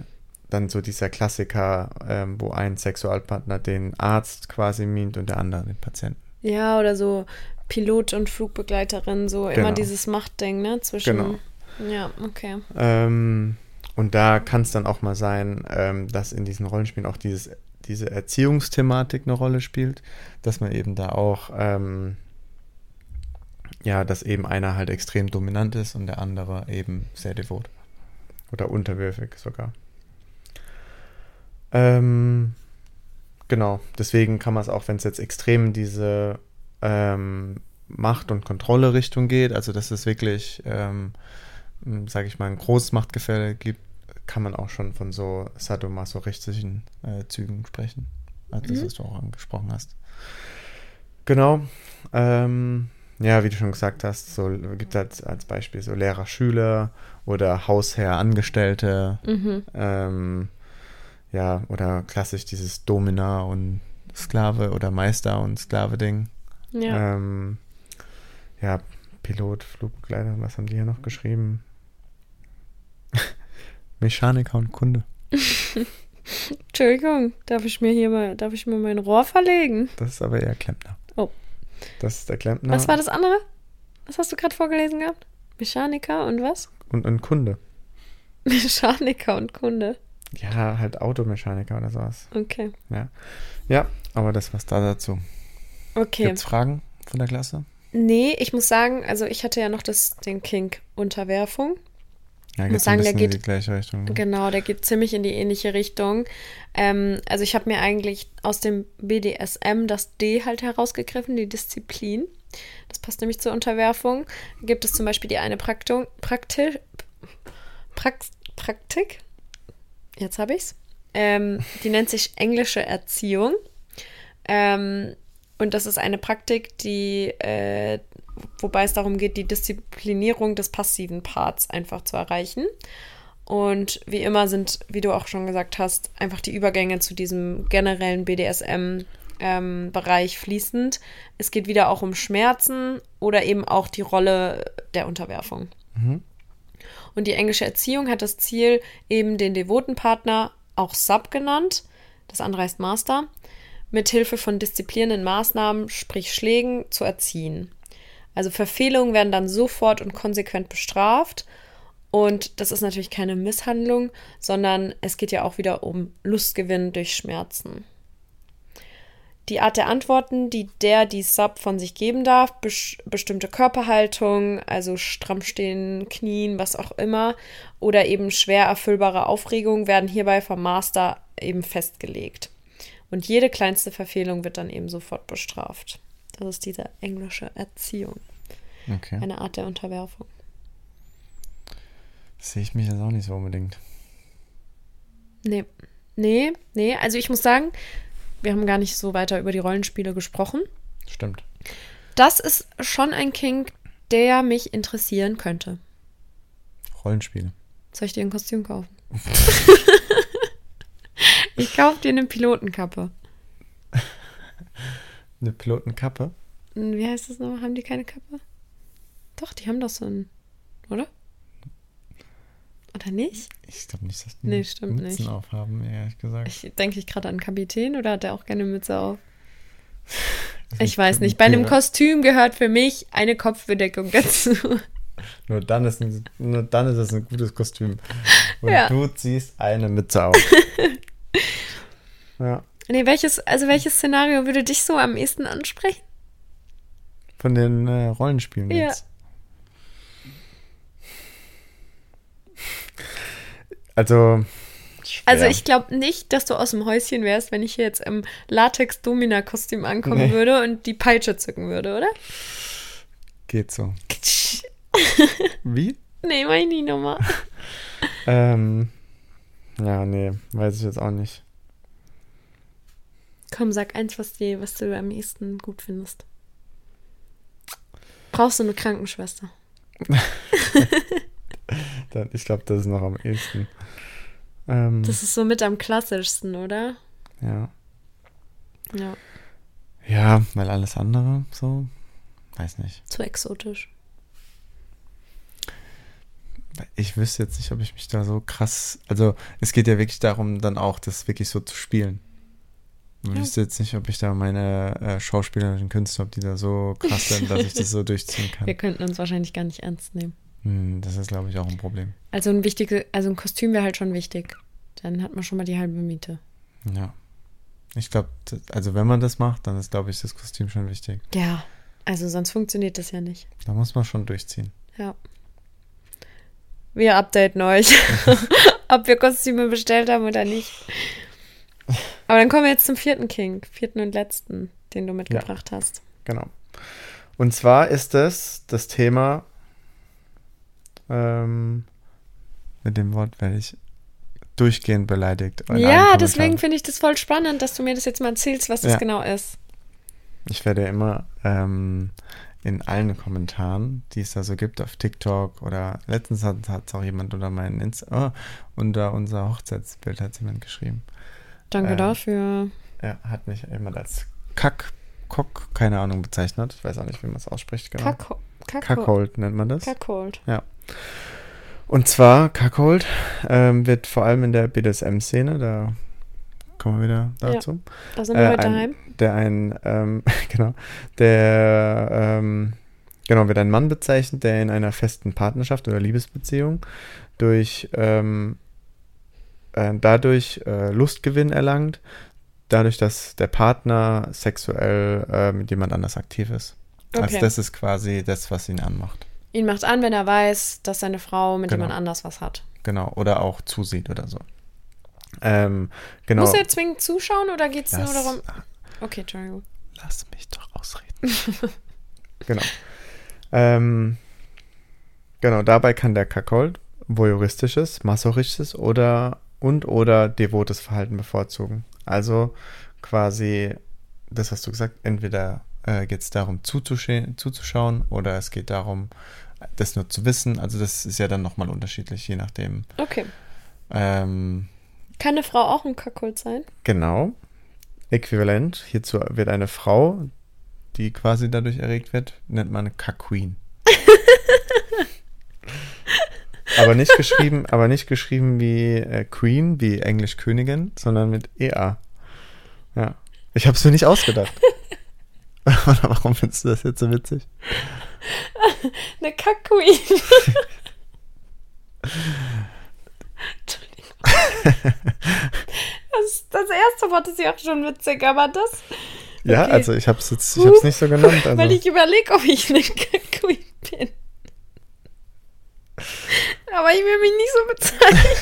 dann so dieser Klassiker, ähm, wo ein Sexualpartner den Arzt quasi mient und der andere den Patienten. Ja, oder so Pilot und Flugbegleiterin, so immer Genau. dieses Machtding, ne? Zwischen. Genau. Ja, okay. Ähm, und da kann es dann auch mal sein, ähm, dass in diesen Rollenspielen auch dieses, diese Erziehungsthematik eine Rolle spielt, dass man eben da auch, ähm, ja, dass eben einer halt extrem dominant ist und der andere eben sehr devot. Oder unterwürfig sogar. Ähm, genau, deswegen kann man es auch, wenn es jetzt extrem in diese ähm, Macht- und Kontrolle-Richtung geht, also dass es wirklich, ähm, sage ich mal, ein großes Machtgefälle gibt, kann man auch schon von so sadomasochistischen äh, Zügen sprechen. Also das, Mhm. was du auch angesprochen hast. Genau. Ähm, ja, wie du schon gesagt hast, so gibt es als Beispiel so Lehrer, Schüler oder Hausherr, Angestellte. Mhm. Ähm, ja, oder klassisch dieses Domina und Sklave oder Meister und Sklave-Ding. Ja. Ähm, ja, Pilot, Flugbegleiter, was haben die hier noch geschrieben? Mechaniker und Kunde. Entschuldigung, darf ich mir hier mal, darf ich mir mein Rohr verlegen? Das ist aber eher Klempner. Oh. Das ist der Klempner. Was war das andere? Was hast du gerade vorgelesen gehabt? Mechaniker und was? Und ein Kunde. Mechaniker und Kunde. Ja, halt Automechaniker oder sowas. Okay. Ja. Ja, aber das war's da dazu. Okay. Gibt's Fragen von der Klasse? Nee, ich muss sagen, also ich hatte ja noch das, den Kink Unterwerfung. Ja, muss geht's sagen, der bisschen in geht- die gleiche Richtung. ne? Genau, der geht ziemlich in die ähnliche Richtung. Ähm, also ich habe mir eigentlich aus dem BDSM das D halt herausgegriffen, die Disziplin. Das passt nämlich zur Unterwerfung. Gibt es zum Beispiel die eine Praktung, Prakti Prax, Praktik. Jetzt habe ich's. Ähm, die nennt sich englische Erziehung. Ähm, und das ist eine Praktik, die, äh, wobei es darum geht, die Disziplinierung des passiven Parts einfach zu erreichen. Und wie immer sind, wie du auch schon gesagt hast, einfach die Übergänge zu diesem generellen BDSM-Bereich fließend. Es geht wieder auch um Schmerzen oder eben auch die Rolle der Unterwerfung. Und die englische Erziehung hat das Ziel, eben den devoten Partner, auch Sub genannt, das andere heißt Master, mit Hilfe von disziplinierenden Maßnahmen, sprich Schlägen, zu erziehen. Also Verfehlungen werden dann sofort und konsequent bestraft. Und das ist natürlich keine Misshandlung, sondern es geht ja auch wieder um Lustgewinn durch Schmerzen. Die Art der Antworten, die der, die Sub von sich geben darf, bes bestimmte Körperhaltung, also stramm stehen, knien, was auch immer, oder eben schwer erfüllbare Aufregung, werden hierbei vom Master eben festgelegt. Und jede kleinste Verfehlung wird dann eben sofort bestraft. Das ist diese englische Erziehung, Okay. eine Art der Unterwerfung. Sehe ich mich jetzt auch nicht so unbedingt. Nee, nee, nee. Also ich muss sagen, wir haben gar nicht so weiter über die Rollenspiele gesprochen. Stimmt. Das ist schon ein Kink, der mich interessieren könnte. Rollenspiele. Soll ich dir ein Kostüm kaufen? ich kaufe dir eine Pilotenkappe. Eine Pilotenkappe? Hm, Wie heißt das noch? Haben die keine Kappe? Doch, die haben doch so ein. Oder? Oder nicht? Ich glaube nicht, dass die Nee, stimmt Mützen nicht. aufhaben, ehrlich gesagt. Ich denke ich gerade an Kapitän oder hat der auch gerne Mütze auf? Das Ich weiß nicht. Bei einem. Kostüm gehört für mich eine Kopfbedeckung dazu. Nur dann ist, ein, nur dann ist es ein gutes Kostüm. Und Ja. du ziehst eine Mütze auf. ja. Nee, welches, also welches Szenario würde dich so am ehesten ansprechen? Von den äh, Rollenspielen Ja. jetzt. Also. schwer. Also ich glaube nicht, dass du aus dem Häuschen wärst, wenn ich hier jetzt im Latex-Domina-Kostüm ankommen Nee. würde und die Peitsche zücken würde, oder? Geht so. Wie? Nee, mach ich nie nochmal. Ähm. Ja, nee, weiß ich jetzt auch nicht. Komm, sag eins, was, dir, was du am ehesten gut findest. Brauchst du eine Krankenschwester? Dann- Ich glaube, das ist noch am ehesten. Ähm, Das ist so mit am klassischsten, oder? ja. Ja, Ja, weil alles andere so. Weiß nicht. zu exotisch. Ich wüsste jetzt nicht, ob ich mich da so krass. Also, es geht ja wirklich darum, dann auch das wirklich so zu spielen. Ich Ja. wüsste jetzt nicht, ob ich da meine äh, schauspielerischen Künste, ob die da so krass sind, dass ich das so durchziehen Wir kann. könnten uns wahrscheinlich gar nicht ernst nehmen. Hm, das ist, glaube ich, auch ein Problem. Also ein wichtige, also ein Kostüm wäre halt schon wichtig. Dann hat man schon mal die halbe Miete. Ja. Ich glaube, also wenn man das macht, dann ist, glaube ich, das Kostüm schon wichtig. Ja, also sonst funktioniert das ja nicht. Da muss man schon durchziehen. Ja. Wir updaten euch, ob wir Kostüme bestellt haben oder nicht. Aber dann kommen wir jetzt zum vierten King, vierten und letzten, den du mitgebracht hast. Genau. Und zwar ist es das Thema, ähm, mit dem Wort werde ich durchgehend beleidigt. Ja, deswegen finde ich das voll spannend, dass du mir das jetzt mal erzählst, was das Ja. genau ist. Ich werde immer ähm, in allen Kommentaren, die es da so gibt auf TikTok oder letztens hat es auch jemand unter meinen Insta oh, unter unser Hochzeitsbild hat jemand geschrieben. Danke Äh, dafür. Er hat mich jemand als Kack, Kock, keine Ahnung, bezeichnet. Ich weiß auch nicht, wie man es ausspricht, genau. Kack, Kack, Kackhold nennt man das. Kackhold. Und zwar, Kackhold ähm, wird vor allem in der BDSM-Szene, da kommen wir wieder Ja. dazu, Da sind wir Äh, heute ein- daheim. der ein, ähm, genau, der, ähm, genau, wird ein Mann bezeichnet, der in einer festen Partnerschaft oder Liebesbeziehung durch, ähm, äh, dadurch äh, Lustgewinn erlangt, dadurch, dass der Partner sexuell äh, mit jemand anders aktiv ist. Also Okay. das ist quasi das, was ihn anmacht. Ihn macht an, wenn er weiß, dass seine Frau mit Genau. jemand anders was hat. Genau. Oder auch zusieht oder so. Ähm, genau. Muss er zwingend zuschauen oder geht es nur darum. Okay, Entschuldigung. Lass mich doch ausreden. genau. Ähm, genau, dabei kann der Kackhold voyeuristisches, masochistisches oder und oder devotes Verhalten bevorzugen. Also quasi das hast du gesagt, entweder äh, geht es darum zuzuschauen oder es geht darum, das nur zu wissen. Also das ist ja dann nochmal unterschiedlich, je nachdem. Okay. Ähm, Kann eine Frau auch ein Kackhold sein? Genau. Äquivalent. Hierzu wird eine Frau, die quasi dadurch erregt wird, nennt man Kack-Queen. aber nicht geschrieben, aber nicht geschrieben wie äh, Queen, wie Englisch Königin, sondern mit EA. Ja. Ich habe es mir nicht ausgedacht. Oder warum findest du das jetzt so witzig? Eine Kackqueen. Entschuldigung. Das, das erste Wort ist ja auch schon witzig, aber das, Ja, Okay. also ich habe es jetzt, ich habe es nicht so genannt. Also. weil ich überlege, ob ich eine Kackqueen bin. Aber ich will mich nicht so bezeichnen.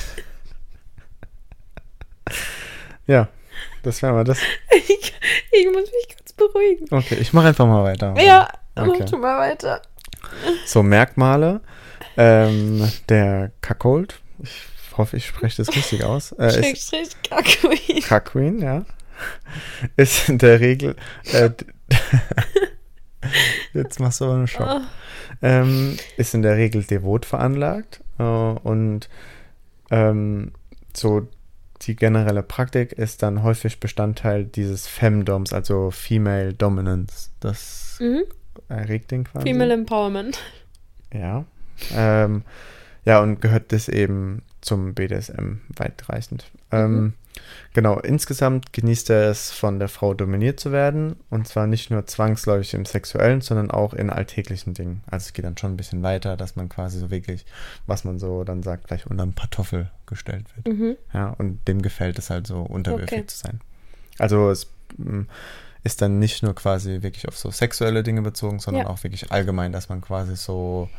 ja, das wäre mal das. Ich, ich muss mich kurz beruhigen. Okay, ich mache einfach mal weiter. Ja, Okay. mach du mal weiter. So, Merkmale. Ähm, der Kackhold, ich hoffe, ich spreche das richtig aus, äh, Schrägstrich Kackqueen. Kackqueen, ja. Ist in der Regel. Äh, jetzt machst du aber eine Show. Oh, Ähm, ist in der Regel devot veranlagt und ähm, so die generelle Praktik ist dann häufig Bestandteil dieses Femdoms, also Female Dominance. Das mhm. erregt den quasi. Female Empowerment. Ja. Ähm, ja, und gehört das eben zum BDSM weitreichend. Ähm, genau, insgesamt genießt er es, von der Frau dominiert zu werden. Und zwar nicht nur zwangsläufig im Sexuellen, sondern auch in alltäglichen Dingen. Also es geht dann schon ein bisschen weiter, dass man quasi so wirklich, was man so dann sagt, gleich unter einen Kartoffel gestellt wird. Mhm. Ja, und dem gefällt es halt so, unterwürfig Okay. zu sein. Also es mm, ist dann nicht nur quasi wirklich auf so sexuelle Dinge bezogen, sondern Ja. auch wirklich allgemein, dass man quasi so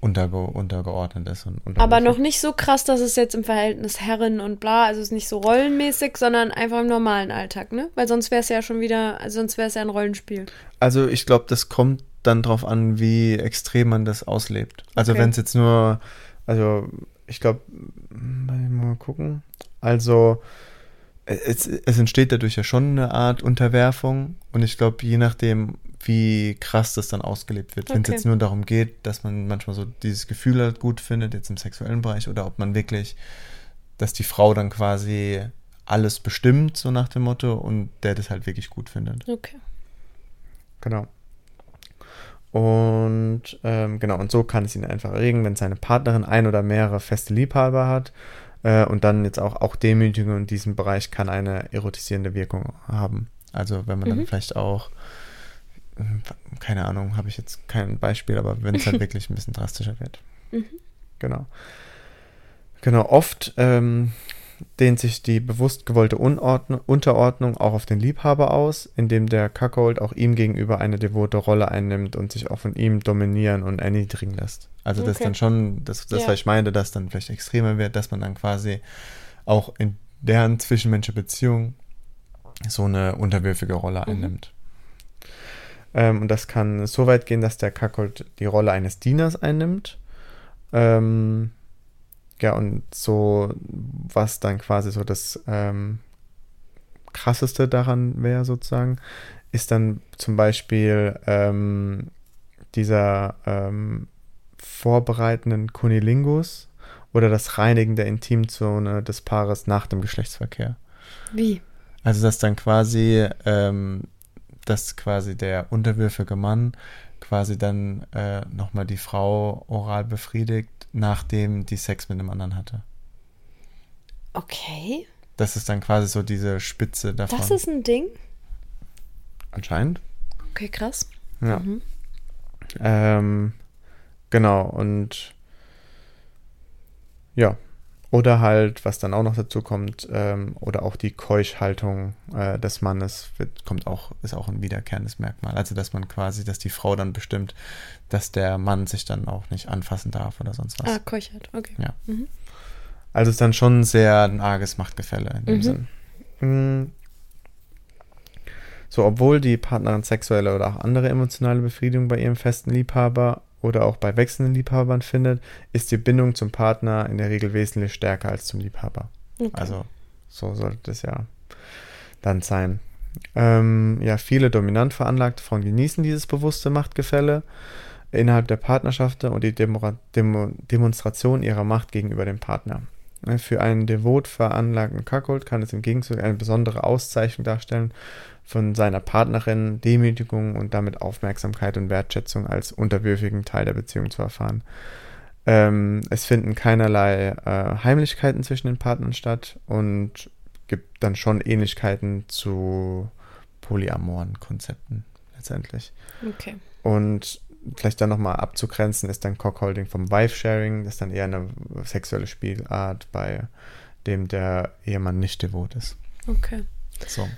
unterge untergeordnet ist. Und Aber noch nicht so krass, dass es jetzt im Verhältnis Herren und bla, also es ist nicht so rollenmäßig, sondern einfach im normalen Alltag, ne? Weil sonst wäre es ja schon wieder, also sonst wäre es ja ein Rollenspiel. Also ich glaube, das kommt dann drauf an, wie extrem man das auslebt. Also Okay. wenn es jetzt nur, also ich glaube, mal gucken. Also es, es entsteht dadurch ja schon eine Art Unterwerfung und ich glaube, je nachdem, wie krass das dann ausgelebt wird, wenn es Okay. jetzt nur darum geht, dass man manchmal so dieses Gefühl halt gut findet, jetzt im sexuellen Bereich, oder ob man wirklich, dass die Frau dann quasi alles bestimmt, so nach dem Motto, und der das halt wirklich gut findet. Okay. Genau. Und ähm, genau, und so kann es ihn einfach erregen, wenn seine Partnerin ein oder mehrere feste Liebhaber hat. Äh, und dann jetzt auch, auch Demütigung in diesem Bereich kann eine erotisierende Wirkung haben. Also wenn man dann Mhm. vielleicht auch, keine Ahnung, habe ich jetzt kein Beispiel, aber wenn es halt wirklich ein bisschen drastischer wird. Mhm. Genau. Genau, oft ähm, dehnt sich die bewusst gewollte Unordnung, Unterordnung auch auf den Liebhaber aus, indem der Cuckold auch ihm gegenüber eine devote Rolle einnimmt und sich auch von ihm dominieren und erniedrigen lässt. Also das Okay. dann schon, das, das Ja. was ich meinte, dass dann vielleicht extremer wird, dass man dann quasi auch in deren zwischenmenschliche Beziehung so eine unterwürfige Rolle Mhm. einnimmt. Ähm, und das kann so weit gehen, dass der Cuckold die Rolle eines Dieners einnimmt. Ähm, ja, und so, was dann quasi so das ähm, krasseste daran wäre, sozusagen, ist dann zum Beispiel, ähm, dieser ähm, vorbereitenden Kunilingus oder das Reinigen der Intimzone des Paares nach dem Geschlechtsverkehr. Wie? Also dass dann quasi, ähm, dass quasi der unterwürfige Mann quasi dann äh, nochmal die Frau oral befriedigt, nachdem die Sex mit einem anderen hatte. Okay. Das ist dann quasi so diese Spitze davon. Das ist ein Ding. Anscheinend. Okay, krass. Ja. Mhm. Ähm, genau, und ja. Oder halt, was dann auch noch dazu kommt, ähm, oder auch die Keuschhaltung äh, des Mannes wird, kommt auch, ist auch ein wiederkehrendes Merkmal. Also, dass man quasi, dass die Frau dann bestimmt, dass der Mann sich dann auch nicht anfassen darf oder sonst was. Ah, Keuchert, okay. Ja. Mhm. Also ist dann schon sehr ein arges Machtgefälle in dem Mhm. Sinn. Mm. So, obwohl die Partnerin sexuelle oder auch andere emotionale Befriedigung bei ihrem festen Liebhaber oder auch bei wechselnden Liebhabern findet, ist die Bindung zum Partner in der Regel wesentlich stärker als zum Liebhaber. Okay. Also so sollte es ja dann sein. Ähm, ja, viele dominant veranlagte Frauen genießen dieses bewusste Machtgefälle innerhalb der Partnerschaft und die Demo Demo Demonstration ihrer Macht gegenüber dem Partner. Ne, Für einen devot veranlagten Cuckold kann es im Gegenzug eine besondere Auszeichnung darstellen, von seiner Partnerin Demütigung und damit Aufmerksamkeit und Wertschätzung als unterwürfigen Teil der Beziehung zu erfahren. Ähm, es finden keinerlei äh, Heimlichkeiten zwischen den Partnern statt und gibt dann schon Ähnlichkeiten zu polyamoren Konzepten letztendlich. Okay. Und vielleicht dann nochmal abzugrenzen ist dann Cockholding vom Wife-Sharing, das ist dann eher eine sexuelle Spielart, bei dem der Ehemann nicht devot ist. Okay. So.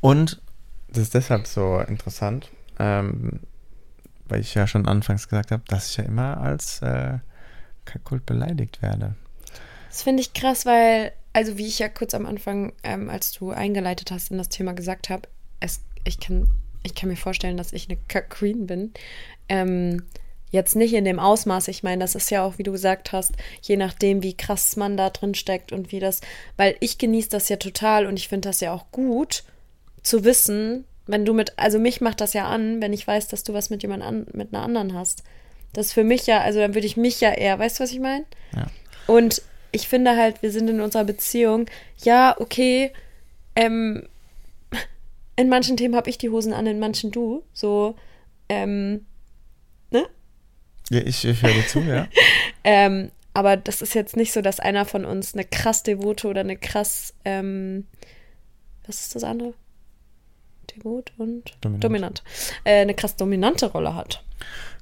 Und das ist deshalb so interessant, ähm, weil ich ja schon anfangs gesagt habe, dass ich ja immer als äh, Kakult beleidigt werde. Das finde ich krass, weil, also wie ich ja kurz am Anfang, ähm, als du eingeleitet hast in das Thema gesagt habe, es, ich, kann, ich kann mir vorstellen, dass ich eine Queen bin. Ähm, jetzt nicht in dem Ausmaß, ich meine, das ist ja auch, wie du gesagt hast, je nachdem, wie krass man da drin steckt und wie das, weil ich genieße das ja total und ich finde das ja auch gut zu wissen, wenn du mit, also mich macht das ja an, wenn ich weiß, dass du was mit jemand an, mit einer anderen hast. Das ist für mich ja, also dann würde ich mich ja eher, weißt du, was ich meine? Ja. Und ich finde halt, wir sind in unserer Beziehung, ja, okay, ähm, in manchen Themen habe ich die Hosen an, in manchen du. So, ähm, ne? Ja, ich, ich höre dir zu, ja. Ähm, aber das ist jetzt nicht so, dass einer von uns eine krass devote oder eine krass, ähm, was ist das andere? Devot und Dominant. dominant. Äh, eine krass dominante Rolle hat.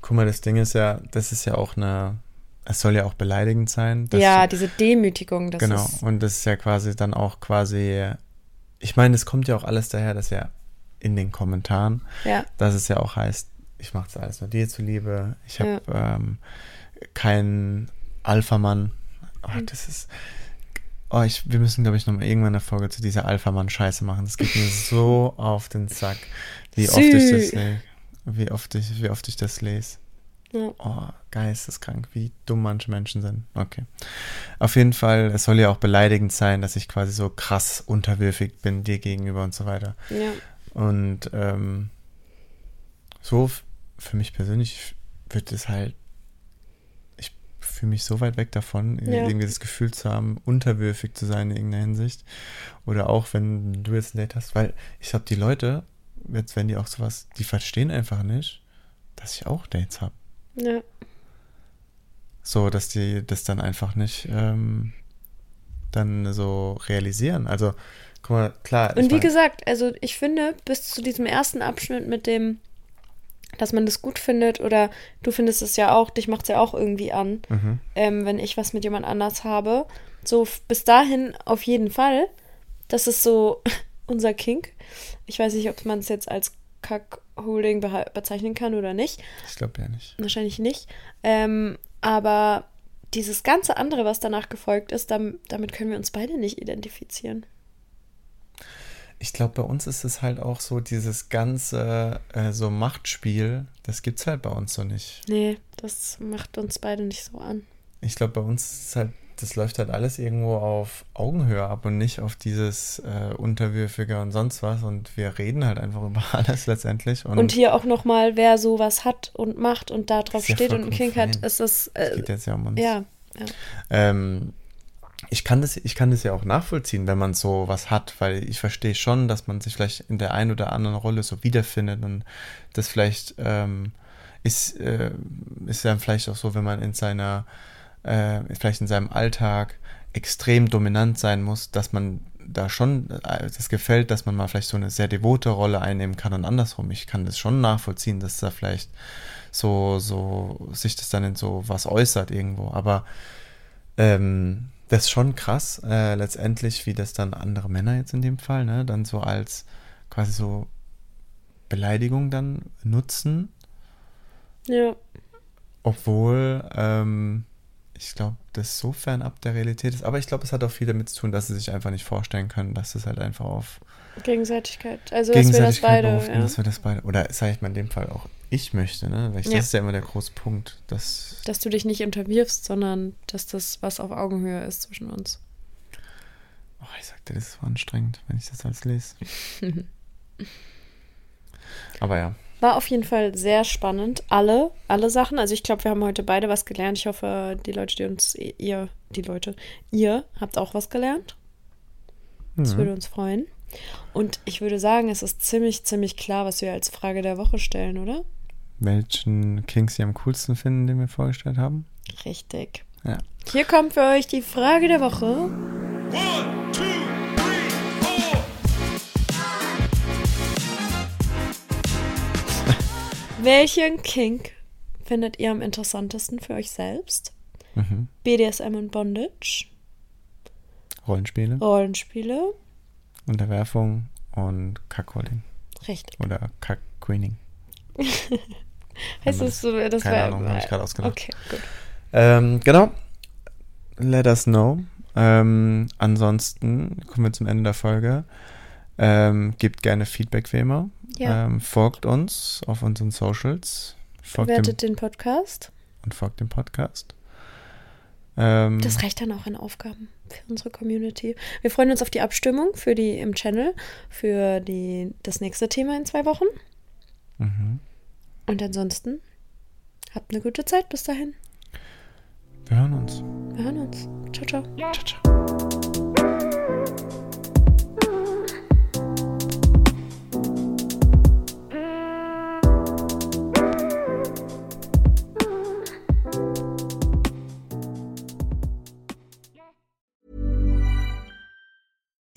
Guck mal, das Ding ist ja, das ist ja auch eine, es soll ja auch beleidigend sein. ja, diese Demütigung, das genau. ist. Und das ist ja quasi dann auch quasi, ich meine, es kommt ja auch alles daher, dass ja in den Kommentaren, Ja, dass es ja auch heißt, ich mache das alles nur dir zuliebe, ich habe ähm, keinen Alpha-Mann. Oh, Mhm. das ist, oh, ich, wir müssen, glaube ich, nochmal irgendwann eine Folge zu dieser Alpha-Mann-Scheiße machen. Das geht mir so auf den Sack, wie oft ich das lese. Wie oft ich, wie oft ich das lese. Ja. Oh, geisteskrank, wie dumm manche Menschen sind. Okay. Auf jeden Fall, es soll ja auch beleidigend sein, dass ich quasi so krass unterwürfig bin dir gegenüber und so weiter. ja. Und ähm, so für mich persönlich wird es halt, ich fühle mich so weit weg davon, Ja. irgendwie das Gefühl zu haben, unterwürfig zu sein in irgendeiner Hinsicht. Oder auch wenn du jetzt ein Date hast, weil ich glaube, die Leute, jetzt wenn die auch sowas, die verstehen einfach nicht, dass ich auch Dates habe. Ja. So, dass die das dann einfach nicht ähm, dann so realisieren. Also, guck mal, klar. Und wie mein- gesagt, also ich finde, bis zu diesem ersten Abschnitt mit dem, dass man das gut findet oder du findest es ja auch, dich macht es ja auch irgendwie an, Mhm. ähm, wenn ich was mit jemand anders habe. So bis dahin auf jeden Fall. Das ist so unser Kink. Ich weiß nicht, ob man es jetzt als Kackholding beha- bezeichnen kann oder nicht. Ich glaube ja nicht. Wahrscheinlich nicht. Ähm, aber dieses ganze andere, was danach gefolgt ist, dam- damit können wir uns beide nicht identifizieren. Ich glaube, bei uns ist es halt auch so, dieses ganze äh, so Machtspiel, das gibt's halt bei uns so nicht. Nee, das macht uns beide nicht so an. Ich glaube, bei uns ist es halt das läuft halt alles irgendwo auf Augenhöhe ab und nicht auf dieses äh, Unterwürfige und sonst was. Und wir reden halt einfach über alles letztendlich. Und, und hier auch nochmal, wer sowas hat und macht und da drauf steht und einen Kink hat, ist es. Äh, es geht jetzt ja um uns. Ja. ja. Ähm, ich kann das, ich kann das ja auch nachvollziehen, wenn man so was hat, weil ich verstehe schon, dass man sich vielleicht in der einen oder anderen Rolle so wiederfindet und das vielleicht ähm, ist, äh, ist dann vielleicht auch so, wenn man in seiner, äh, vielleicht in seinem Alltag extrem dominant sein muss, dass man da schon äh, das gefällt, dass man mal vielleicht so eine sehr devote Rolle einnehmen kann und andersrum. Ich kann das schon nachvollziehen, dass da vielleicht so, so sich das dann in so was äußert irgendwo. Aber ähm, das ist schon krass, äh, letztendlich, wie das dann andere Männer jetzt in dem Fall, ne, dann so als quasi so Beleidigung dann nutzen. Ja. Obwohl, ähm, ich glaube, das so fernab der Realität ist. Aber ich glaube, es hat auch viel damit zu tun, dass sie sich einfach nicht vorstellen können, dass es halt einfach auf Gegenseitigkeit. Also, dass wir das beide. Ja. Dass wir das beide. Oder sage ich mal in dem Fall auch ich möchte, ne? Weil ich, ja. das ist ja immer der große Punkt. Dass, dass du dich nicht unterwirfst, sondern dass das was auf Augenhöhe ist zwischen uns. Oh, ich sagte, das ist so anstrengend, wenn ich das alles lese. Aber ja. War auf jeden Fall sehr spannend. Alle, alle Sachen. Also ich glaube, wir haben heute beide was gelernt. Ich hoffe, die Leute, die uns, ihr, die Leute, ihr habt auch was gelernt. Das mhm. würde uns freuen. Und ich würde sagen, es ist ziemlich, ziemlich klar, was wir als Frage der Woche stellen, oder? Welchen King Sie am coolsten finden, den wir vorgestellt haben? Richtig. Ja. Hier kommt für euch die Frage der Woche. One, two, Welchen Kink findet ihr am interessantesten für euch selbst? Mhm. BDSM und Bondage. Rollenspiele. Rollenspiele. Unterwerfung und Cuckolding. Richtig. Oder Cuckweening. heißt das so? Das Keine war, Ahnung, habe ich gerade ausgedacht. Okay, gut. Ähm, genau. Let us know. Ähm, ansonsten kommen wir zum Ende der Folge. Ähm, gebt gerne Feedback wie immer. Ja. Ähm, folgt uns auf unseren Socials. Folgt Bewertet dem, den Podcast. Und folgt dem Podcast. Ähm, das reicht dann auch an Aufgaben für unsere Community. Wir freuen uns auf die Abstimmung für die im Channel für die, das nächste Thema in zwei Wochen. Mhm. Und ansonsten habt eine gute Zeit bis dahin. Wir hören uns. Wir hören uns. Ciao, ciao. Ciao, ciao.